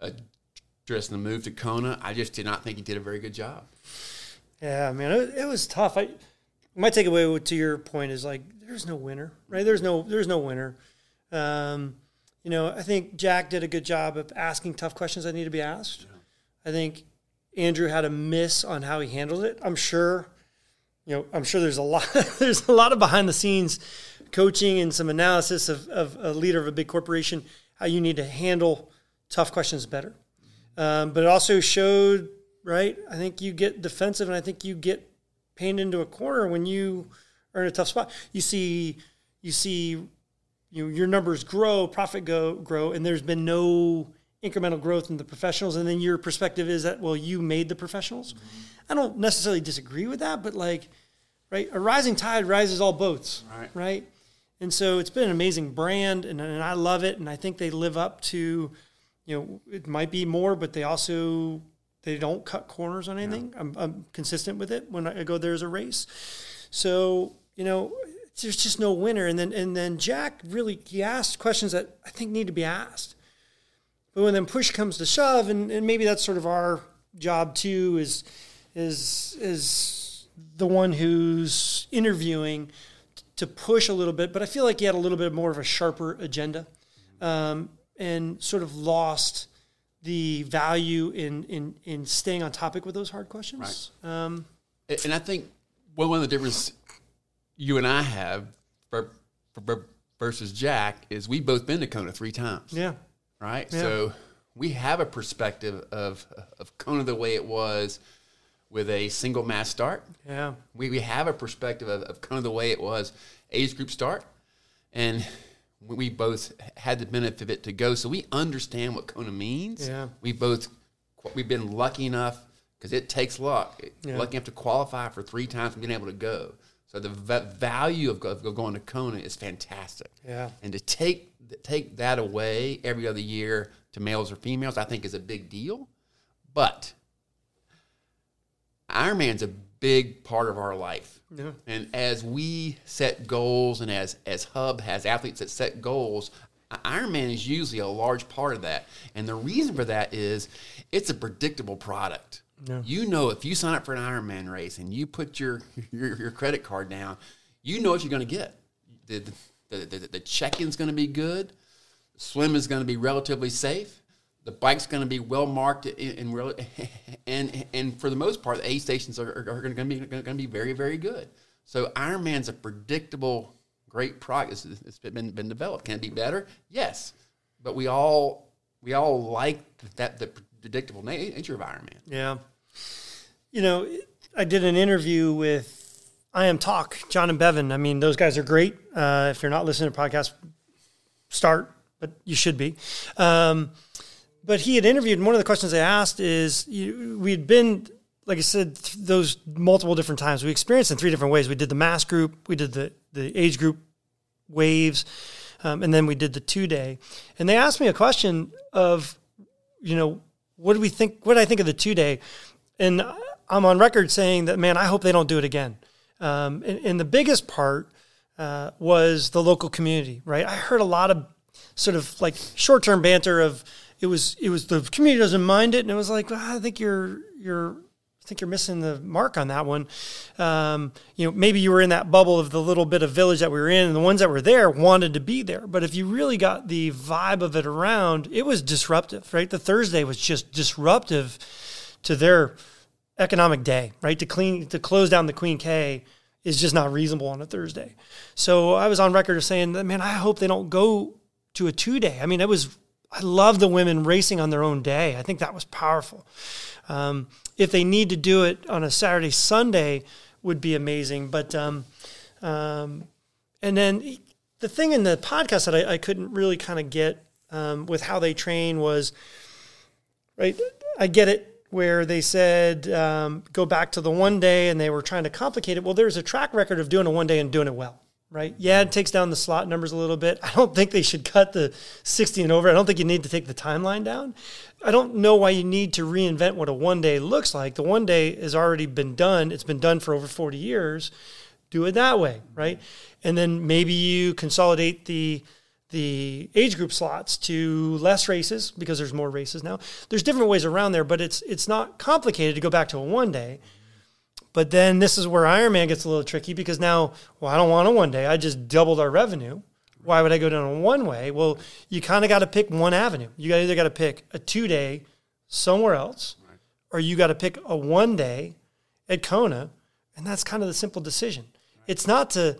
addressing the move to Kona. I just did not think he did a very good job. Yeah, man, it, it was tough. I my takeaway to your point is like there's no winner, right? There's no there's no winner. Um, you know, I think Jack did a good job of asking tough questions that need to be asked. I think Andrew had a miss on how he handled it. I'm sure, you know, I'm sure there's a lot there's a lot of behind the scenes coaching and some analysis of, of a leader of a big corporation how you need to handle tough questions better. Um, but it also showed, right? I think you get defensive, and I think you get painted into a corner when you are in a tough spot. You see, you see, you know, your numbers grow, profit go grow, and there's been no incremental growth in the professionals. And then your perspective is that well, you made the professionals. Mm-hmm. I don't necessarily disagree with that, but like, right, a rising tide rises all boats, Right. right? And so it's been an amazing brand, and, and I love it, and I think they live up to you know, it might be more, but they also they don't cut corners on anything. I'm, I'm consistent with it when I go there as a race. So you know, there's just no winner. And then and then Jack really he asked questions that I think need to be asked. But when then push comes to shove, and, and maybe that's sort of our job too, is is is the one who's interviewing to push a little bit. But I feel like he had a little bit more of a sharper agenda. Um, and sort of lost the value in in in staying on topic with those hard questions. Right. Um, and I think one of the differences you and I have versus Jack is we've both been to Kona three times. Yeah. Right. Yeah. So we have a perspective of of Kona the way it was with a single mass start. Yeah. We we have a perspective of, kind of the way it was age group start, and we both had the benefit of it to go, so we understand what Kona means. Yeah. We both we've been lucky enough because it takes luck. Yeah. Lucky enough to qualify for three times and being able to go. So the value of, of going to Kona is fantastic. Yeah. And to take take that away every other year to males or females, I think is a big deal. But Ironman's a big part of our life. Yeah. And as we set goals and as, as Hub has athletes that set goals, Ironman is usually a large part of that. And the reason for that is it's a predictable product. Yeah. You know, if you sign up for an Ironman race and you put your, your, your credit card down, you know what you're going to get. The, the, the, the check in's going to be good, swim is going to be relatively safe the bike's going to be well marked and and, and for the most part, the aid stations are, are, going to be going to be very very good. So Ironman's a predictable, great product. It's, it's been been developed. Can it be better? Yes, but we all we all like that the predictable nature of Ironman. Yeah, you know, I did an interview with IMTalk, John and Bevan. I mean, those guys are great. Uh, if you're not listening to podcasts, start, but you should be. Um, but he had interviewed, and one of the questions I asked is, we'd been, like I said, those multiple different times. We experienced in three different ways. We did the mass group, we did the the age group waves, um, and then we did the two day. And they asked me a question of, you know, what do we think? What do I think of the two day? And I'm on record saying that, man, I hope they don't do it again. Um, and, and, the biggest part uh, was the local community, right? I heard a lot of sort of like short term banter of it was it was the community doesn't mind it, and it was like well, I think you're you're I think you're missing the mark on that one. Um, you know, maybe you were in that bubble of the little bit of village that we were in, and the ones that were there wanted to be there. But if you really got the vibe of it around, it was disruptive, right? The Thursday was just disruptive to their economic day, right? To clean to close down the Queen K is just not reasonable on a Thursday. So I was on record of saying man, I hope they don't go to a two day. I mean, it was I love the women racing on their own day. I think that was powerful. Um, if they need to do it on a Saturday, Sunday, would be amazing. But um, um, and then the thing in the podcast that I, I couldn't really kind of get um, with how they train was right. I get it where they said um, go back to the one day and they were trying to complicate it. Well, there's a track record of doing a one day and doing it well right? Yeah, it takes down the slot numbers a little bit. I don't think they should cut the 60 and over. I don't think you need to take the timeline down. I don't know why you need to reinvent what a one day looks like. The one day has already been done, it's been done for over 40 years. Do it that way, right? And then maybe you consolidate the the age group slots to less races because there's more races now. There's different ways around there, but it's it's not complicated to go back to a one day. But then this is where Ironman gets a little tricky because now, well, I don't want a one day. I just doubled our revenue. Why would I go down a one way? Well, you kind of got to pick one avenue. You got either got to pick a two day somewhere else, right. or you got to pick a one day at Kona, and that's kind of the simple decision. Right. It's not to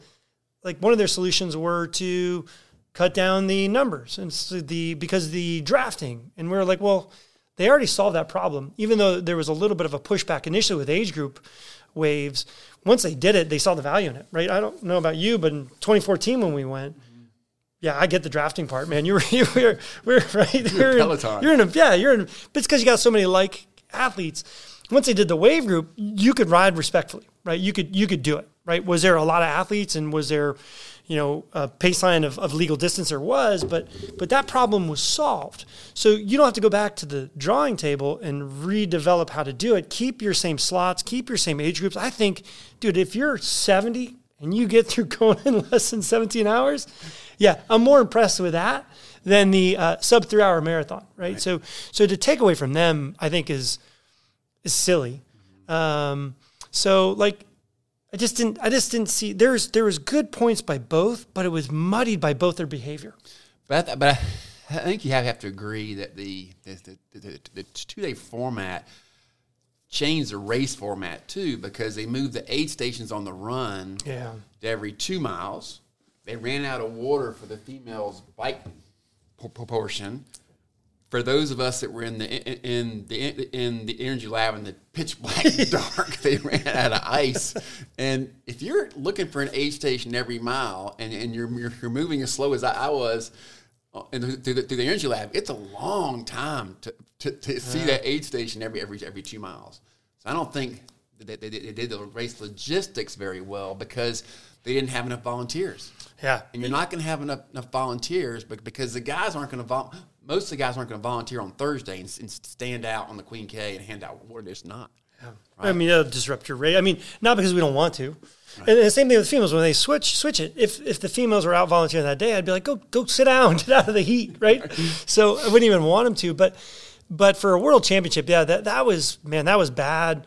like one of their solutions were to cut down the numbers and so the because the drafting, and we are like, well, they already solved that problem. Even though there was a little bit of a pushback initially with age group waves. Once they did it, they saw the value in it, right? I don't know about you, but in 2014 when we went, yeah, I get the drafting part, man. You were, you were, we're right. You're, you're Peloton. In, you're in a, yeah, you're in, but it's because you got so many like athletes. Once they did the wave group, you could ride respectfully, right? You could, you could do it, right? Was there a lot of athletes and was there, you know, a baseline of, of legal distance there was, but but that problem was solved. So you don't have to go back to the drawing table and redevelop how to do it. Keep your same slots, keep your same age groups. I think, dude, if you're 70 and you get through going in less than 17 hours, yeah, I'm more impressed with that than the uh, sub three hour marathon, right? right? So so to take away from them, I think is is silly. Um, so like I just didn't. I just didn't see. There's there was good points by both, but it was muddied by both their behavior. But I, but I, think you have, have to agree that the the, the, the, the two day format changed the race format too because they moved the aid stations on the run yeah. to every two miles. They ran out of water for the females bike proportion for those of us that were in the in the in the energy lab in the pitch black dark, they ran out of ice. And if you're looking for an aid station every mile, and, and you're, you're, you're moving as slow as I, I was, uh, through the, through the energy lab, it's a long time to, to, to see yeah. that aid station every every every two miles. So I don't think that they, they did the race logistics very well because they didn't have enough volunteers. Yeah, and you're not going to have enough, enough volunteers, but because the guys aren't going to vol- most of the guys aren't going to volunteer on Thursday and, and, stand out on the Queen K and hand out water. It's not. Yeah. Right? I mean, it'll disrupt your rate. I mean, not because we don't want to. Right. And the same thing with females when they switch switch it. If if the females were out volunteering that day, I'd be like, go go sit down, get out of the heat, right? so I wouldn't even want them to. But but for a world championship, yeah, that that was man, that was bad.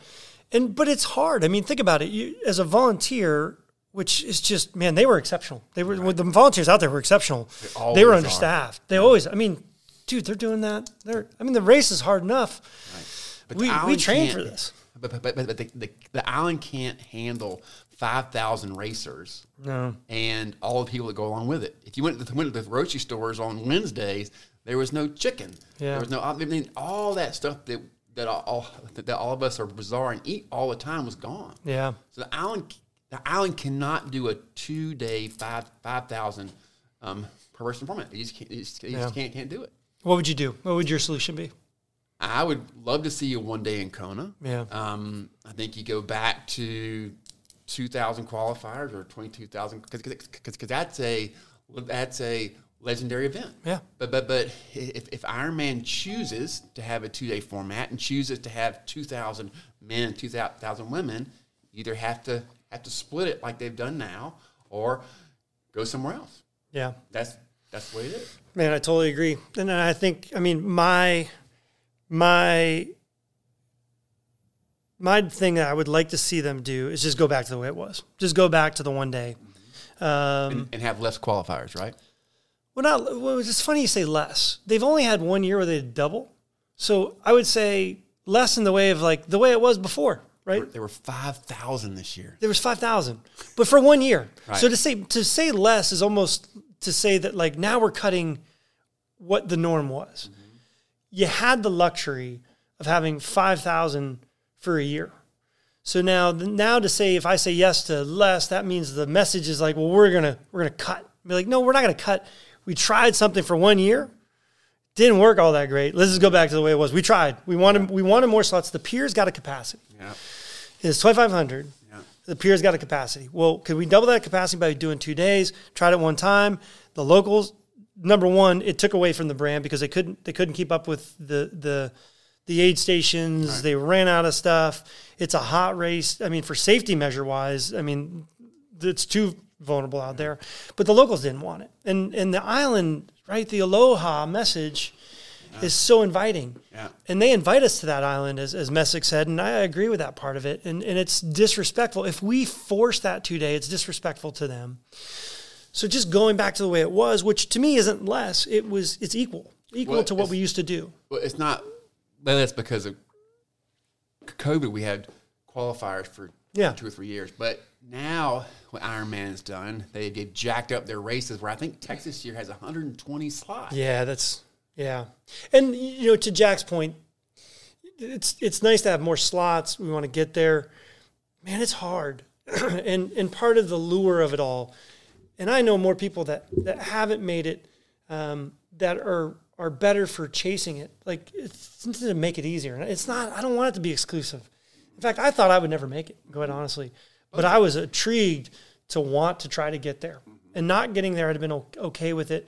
And but it's hard. I mean, think about it. You as a volunteer, which is just man, they were exceptional. They were right. the volunteers out there were exceptional. They, they were understaffed. Are. They yeah. always. I mean, dude, they're doing that. They're, I mean, the race is hard enough. Right. we we train for this. But but, but, but the, the, the island can't handle five thousand racers. No. And all the people that go along with it. If you went to the, went to the grocery stores on Wednesdays, there was no chicken. Yeah. There was no. I mean, all that stuff that that all that all of us are bizarre and eat all the time was gone. Yeah. So the island the island cannot do a two day five five thousand um, per person format. You just can't, you just, you yeah. just can't can't do it. What would you do? What would your solution be? I would love to see you one day in Kona. Yeah. Um, I think you go back to 2,000 qualifiers or 22,000 because that's a that's a legendary event. Yeah. But but but if, if Ironman chooses to have a two day format and chooses to have 2,000 men and 2,000 women, you either have to have to split it like they've done now or go somewhere else. Yeah. That's that's the way it is. Man, I totally agree. And I think, I mean, my my my thing that I would like to see them do is just go back to the way it was. Just go back to the one day, um, and, and, have less qualifiers, right? Well, not. Well, it's funny you say less. They've only had one year where they double, so I would say less in the way of like the way it was before, right? There were five thousand this year. There was five thousand, but for one year. Right. So to say to say less is almost to say that like now we're cutting what the norm was. Mm-hmm. You had the luxury of having 5,000 for a year. So now now to say if I say yes to less, that means the message is like, well, we're gonna we're gonna cut. Be like, no, we're not gonna cut. We tried something for one year, didn't work all that great. Let's just go back to the way it was. We tried. We wanted we wanted more slots. The piers got a capacity. Yeah. It's twenty five hundred. The pier's got a capacity. Well, could we double that capacity by doing two days? Tried it one time. The locals, number one, it took away from the brand because they couldn't they couldn't keep up with the the the aid stations. Right. They ran out of stuff. It's a hot race. I mean, for safety measure wise, I mean, it's too vulnerable out there. But the locals didn't want it. And and the island, right, the aloha message. Is so inviting. Yeah. And they invite us to that island, as, as Messick said, and I agree with that part of it. And, and it's disrespectful. If we force that today, it's disrespectful to them. So just going back to the way it was, which to me isn't less, it was it's equal. Equal well, to what we used to do. Well, it's not that's because of COVID we had qualifiers for yeah. two or three years. But now what Iron Ironman's done, they did jacked up their races where I think Texas year has 120 slots. Yeah, that's yeah. And you know, to Jack's point, it's it's nice to have more slots. We want to get there. Man, it's hard. and and part of the lure of it all, and I know more people that that haven't made it um, that are are better for chasing it. Like it's to make it easier. It's not. I don't want it to be exclusive. In fact, I thought I would never make it. Go ahead, honestly, but I was intrigued to want to try to get there. And not getting there, I'd have been okay with it.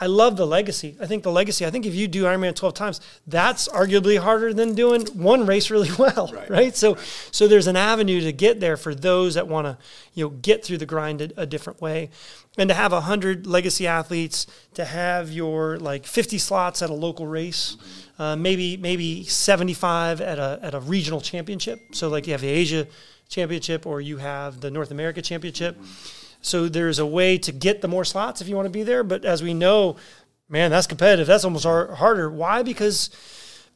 I love the legacy. I think the legacy. I think if you do Ironman twelve times, that's arguably harder than doing one race really well, right? right? So, right. so there's an avenue to get there for those that want to, you know, get through the grind a, a different way, and to have hundred legacy athletes, to have your like fifty slots at a local race, uh, maybe maybe seventy five at a at a regional championship. So like you have the Asia championship or you have the North America championship. Mm-hmm so there's a way to get the more slots if you want to be there. But as we know, man, that's competitive. That's almost harder. Why? Because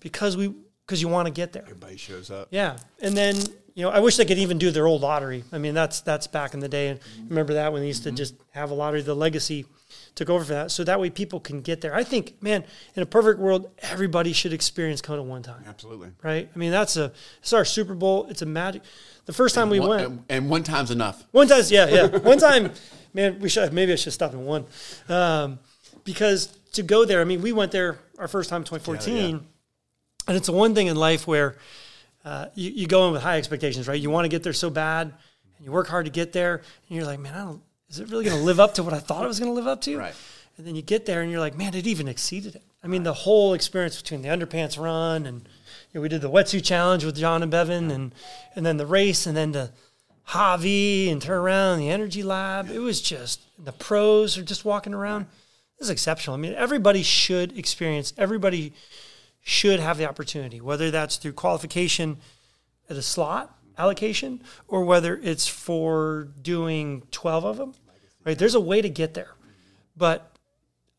because we because you want to get there. Everybody shows up. Yeah, and then you know I wish they could even do their old lottery. I mean that's that's back in the day, and remember that when they used mm-hmm. to just have a lottery. The legacy took over for that, so that way people can get there. I think, man, in a perfect world, everybody should experience Kona one time. Absolutely. Right. I mean that's a it's our Super Bowl. It's a magic. The first time and we one, went, and one time's enough. One time, yeah, yeah. one time, man, we should maybe I should stop in one, um, because to go there. I mean, we went there our first time, 2014, yeah, yeah. and it's the one thing in life where uh, you, you go in with high expectations, right? You want to get there so bad, and you work hard to get there, and you're like, man, I don't. Is it really going to live up to what I thought it was going to live up to? Right. And then you get there, and you're like, man, it even exceeded it. I mean, right. the whole experience between the underpants run and know, we did the wetsuit challenge with John and Bevan, and and then the race, and then the Javi, and turn around the energy lab. It was just the pros are just walking around. This is exceptional. I mean, everybody should experience. Everybody should have the opportunity, whether that's through qualification at a slot allocation or whether it's for doing 12 of them. Right? There's a way to get there. But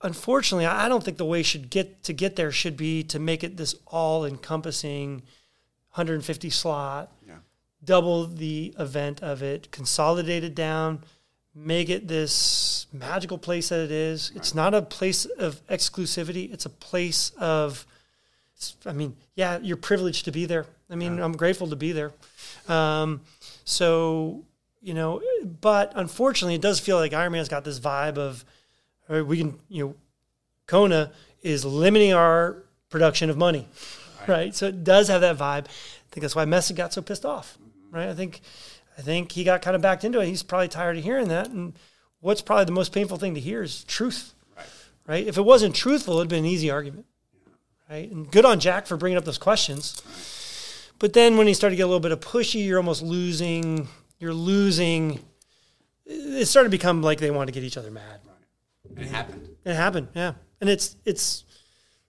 unfortunately, I don't think the way should get to get there should be to make it this all encompassing 150 slot, yeah. double the event of it, consolidate it down, make it this magical place that it is. Right. It's not a place of exclusivity. It's a place of, I mean, yeah, you're privileged to be there. I mean, yeah. I'm grateful to be there. Um, so, you know, but unfortunately, it does feel like Ironman's got this vibe of, we can, you know, Kona is limiting our production of money, right? right? So it does have that vibe. I think that's why Messick got so pissed off, right? I think, I think he got kind of backed into it. He's probably tired of hearing that. And what's probably the most painful thing to hear is truth, right? right? If it wasn't truthful, it'd been an easy argument, right? And good on Jack for bringing up those questions. But then when he started to get a little bit of pushy, you're almost losing. You're losing. It started to become like they wanted to get each other mad. It happened. It happened, yeah. And it's it's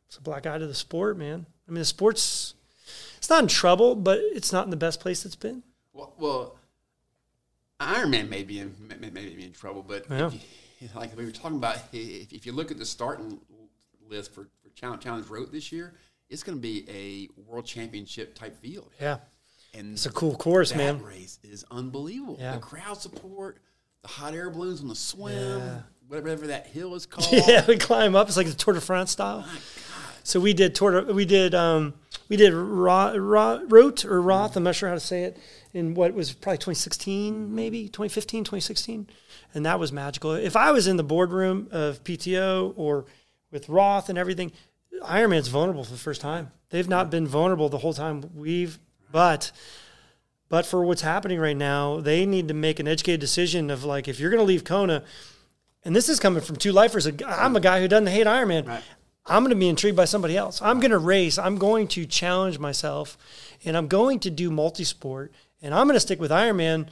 it's a black eye to the sport, man. I mean, the sport's it's not in trouble, but it's not in the best place it's been. Well, well Ironman may be in may, may be in trouble, but yeah. you, like we were talking about, if, if you look at the starting list for, for Challenge, Challenge Roth this year, it's going to be a world championship type field. Yeah, and it's a cool course, that man. Race is unbelievable. Yeah. The crowd support, the hot air balloons on the swim. Yeah whatever that hill is called. Yeah, we climb up. It's like the Tour de France style. So we did Tour. De, we did um, we did Roth, Roth or Roth. I'm not sure how to say it. In what was probably 2016, maybe 2015, 2016, and that was magical. If I was in the boardroom of PTO or with Roth and everything, Ironman's vulnerable for the first time. They've not been vulnerable the whole time we've, but But for what's happening right now, they need to make an educated decision of like, if you're going to leave Kona, and this is coming from two lifers. I'm a guy who doesn't hate Ironman. Right. I'm going to be intrigued by somebody else. I'm going to race. I'm going to challenge myself, and I'm going to do multi-sport, and I'm going to stick with Ironman.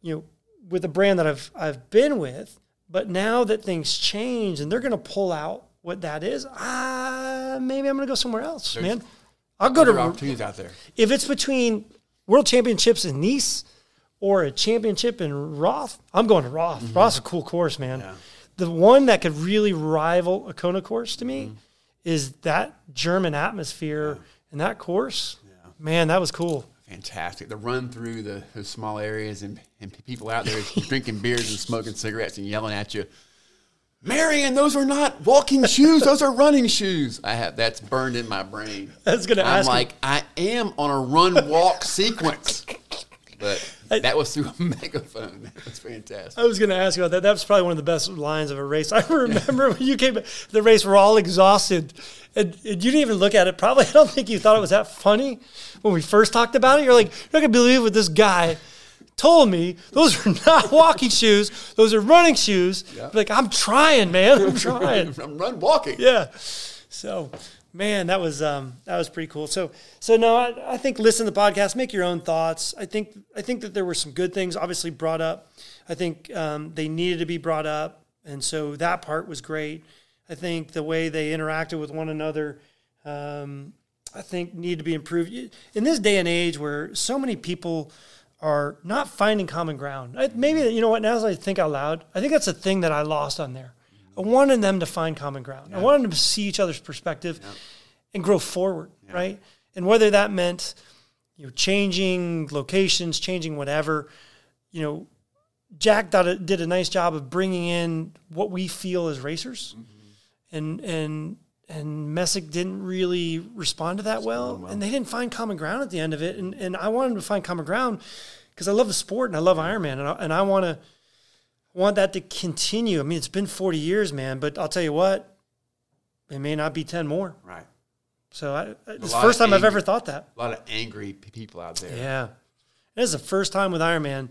You know, with a brand that I've I've been with, but now that things change and they're going to pull out what that is, ah, maybe I'm going to go somewhere else, man. I'll go to opportunities out there. if it's between World Championships in Nice or a championship in Roth, I'm going to Roth. Mm-hmm. Roth's a cool course, man. The one that could really rival a Kona course to me mm-hmm. is that German atmosphere and that course. Yeah. Man, that was cool. Fantastic. The run through the, the small areas and, and people out there drinking beers and smoking cigarettes and yelling at you. Marion, those are not walking shoes; those are running shoes. I have that's burned in my brain. I was gonna I'm you- like, I am on a run walk sequence, but that was through a megaphone. That was fantastic. I was going to ask you about that. That was probably one of the best lines of a race. I remember when you came, the race, we're all exhausted. And, and you didn't even look at it. Probably, I don't think you thought it was that funny when we first talked about it. You're like, you're not going to believe what this guy told me. Those are not walking shoes. Those are running shoes. Like, I'm trying, man. I'm trying. I'm run walking. yeah. So, man, that was um, that was pretty cool. So, so no, I, I think listen to the podcast, make your own thoughts. I think I think that there were some good things obviously brought up. I think um, they needed to be brought up, and so that part was great. I think the way they interacted with one another. Um, I think need to be improved in this day and age where so many people are not finding common ground. I, maybe you know what? Now as I think out loud, I think that's a thing that I lost on there. I wanted them to find common ground. I wanted them to see each other's perspective and grow forward, right? And whether that meant you know changing locations, changing whatever, you know, Jack did a, did a nice job of bringing in what we feel as racers, mm-hmm. and and and Messick didn't really respond to that well, and they didn't find common ground at the end of it. And and I wanted to find common ground because I love the sport and I love Ironman, and I, and I want to want that to continue. I mean, it's been forty years, man, but I'll tell you what, it may not be ten more. Right. So I, it's the first time I've ever thought that. A lot of angry people out there. Yeah, it is the first time with Ironman.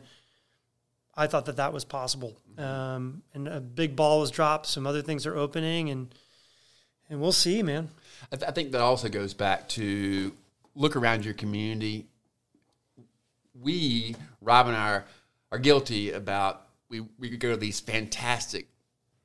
I thought that that was possible, um, and a big ball was dropped. Some other things are opening, and and we'll see, man. I, th- I think that also goes back to look around your community. We, Rob and I, are, are guilty about we, we go to these fantastic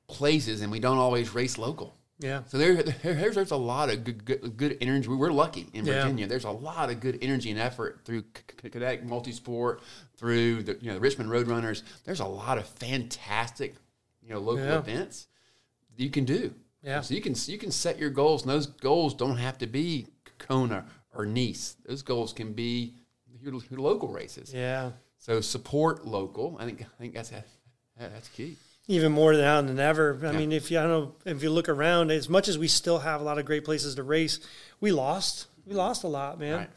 places and we don't always race local. Yeah, So there, there- there's, there's a lot of good, good, good energy. We- We're lucky in Yeah. Virginia. There's a lot of good energy and effort through C- C- Multisport, through the you know the Richmond Roadrunners. There's a lot of fantastic you know local Yeah. events you can do. Yeah. So you can you can set your goals, and those goals don't have to be Kona or Nice. Those goals can be your, your local races. yeah. So support local. I think I think that's that's key. Even more now than ever. I mean, if you I don't know if you look around, as much as we still have a lot of great places to race, we lost. We lost a lot, man.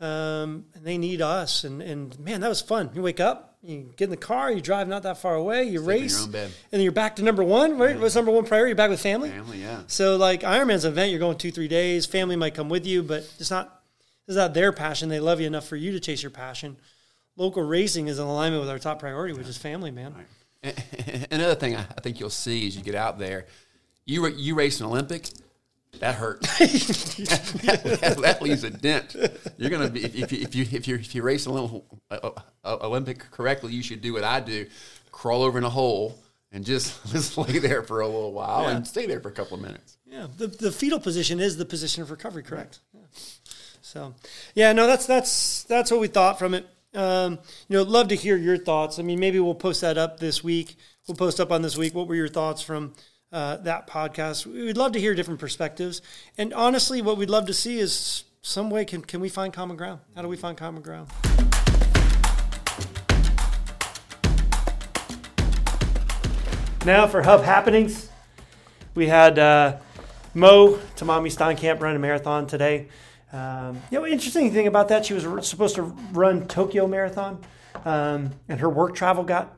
Um, and they need us. And and man, that was fun. You wake up, you get in the car, you drive not that far away, you in race, your own bed. and then you're back to number one. Right? What's number one priority? You're back with family. Family, yeah. So like Ironman's an event, you're going two, three days. Family might come with you, but it's not it's not their passion. They love you enough for you to chase your passion. Local racing is in alignment with our top priority, which is family, man. Another thing I I think you'll see as you get out there, you you race an Olympic, that hurts. that, that- that leaves a dent. You're gonna be if you if you if you if you race a little uh, uh, Olympic correctly, you should do what I do: crawl over in a hole and just just lay there for a little while and stay there for a couple of minutes. Yeah, the, the fetal position is the position of recovery, correct? Yeah. So, yeah, no, that's that's that's what we thought from it. Um, you know, love to hear your thoughts. I mean, maybe we'll post that up this week. We'll post up on this week. What were your thoughts from uh, that podcast? We'd love to hear different perspectives. And honestly, what we'd love to see is some way can can we find common ground? How do we find common ground? Now for Hub Happenings, we had uh, Mo Tamami Steinkamp run a marathon today. Um, you know, interesting thing about that, she was supposed to run Tokyo Marathon, um, and her work travel got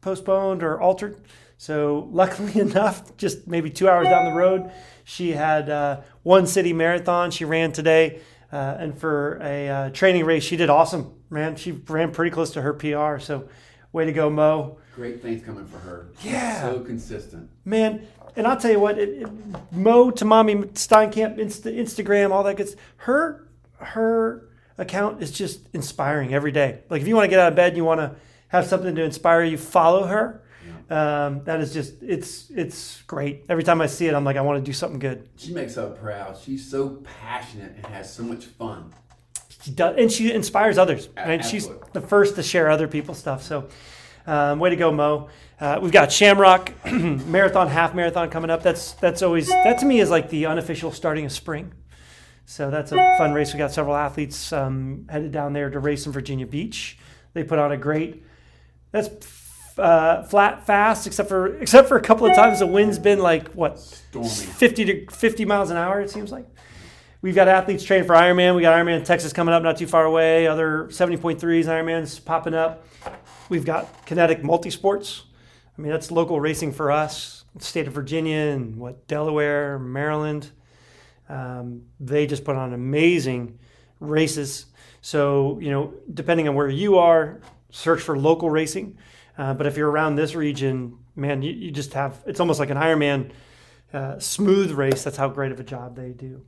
postponed or altered. So luckily enough, just maybe two hours down the road, she had uh, one city marathon. She ran today. Uh, and for a uh, training race, she did awesome, man. She ran pretty close to her PR. So, way to go, Mo. Great things coming for her. Yeah. so consistent. Man, and I'll tell you what, it, it, Mo Tamami Steinkamp, Insta, Instagram, all that gets Her her account is just inspiring every day. Like if you want to get out of bed and you want to have something to inspire you, follow her. Um, that is just it's it's great. Every time I see it, I'm like I want to do something good. She makes us proud. She's so passionate and has so much fun. She does, and she inspires others. A- Right? She's the first to share other people's stuff. So, um, way to go, Mo. Uh, we've got Shamrock Marathon, half marathon coming up. That's that's always that to me is like the unofficial starting of spring. So that's a fun race. We got several athletes um, headed down there to race in Virginia Beach. They put on a great. That's uh, flat, fast, except for except for a couple of times the wind's been like what Stormy. 50 to 50 miles an hour. It seems like. We've got athletes training for Ironman. We got Ironman Texas coming up not too far away. Other 70.3s Ironmans popping up. We've got Kinetic Multisports. I mean, that's local racing for us. State of Virginia and what Delaware, Maryland. Um, they just put on amazing races. So you know, depending on where you are, search for local racing. Uh, but if you're around this region, man, you, you just have it's almost like an Ironman uh, smooth race. That's how great of a job they do.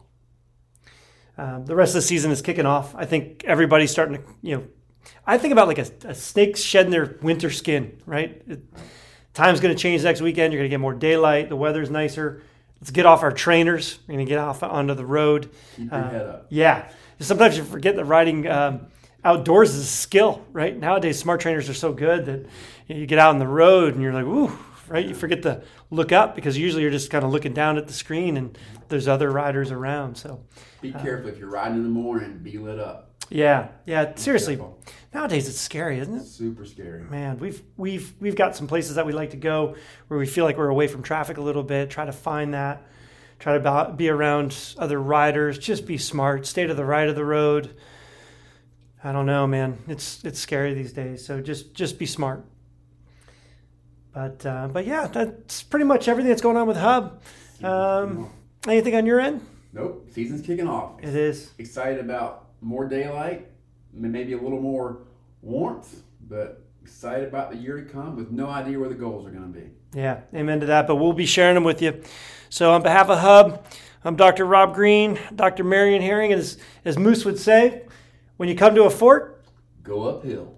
Um, the rest of the season is kicking off. I think everybody's starting to, you know, I think about like a, a snake shedding their winter skin, right? It, time's going to change next weekend. You're going to get more daylight. The weather's nicer. Let's get off our trainers. We're going to get off onto the road. Keep your Uh, head up. Yeah. Sometimes you forget that riding um, outdoors is a skill, right? Nowadays, smart trainers are so good that you, know, you get out on the road and you're like, ooh, right? You forget to look up because usually you're just kind of looking down at the screen and there's other riders around. So, Be uh, careful if you're riding in the morning. Be lit up. yeah, yeah. Seriously, Careful. nowadays it's scary, isn't it? Super scary. Man, we've we've we've got some places that we like to go where we feel like we're away from traffic a little bit. Try to find that. Try to be around other riders. Just be smart. Stay to the right of the road. I don't know, man. It's it's scary these days. So just just be smart. But uh, but yeah, that's pretty much everything that's going on with Hub. Um, anything on your end? Nope. Season's kicking off. It is. Excited about more daylight, maybe a little more warmth, but excited about the year to come with no idea where the goals are going to be. Yeah, amen to that. But we'll be sharing them with you. So, on behalf of Hub, I'm Dr. Rob Green, Dr. Marion Herring, and as, as Moose would say, when you come to a fort, Go uphill.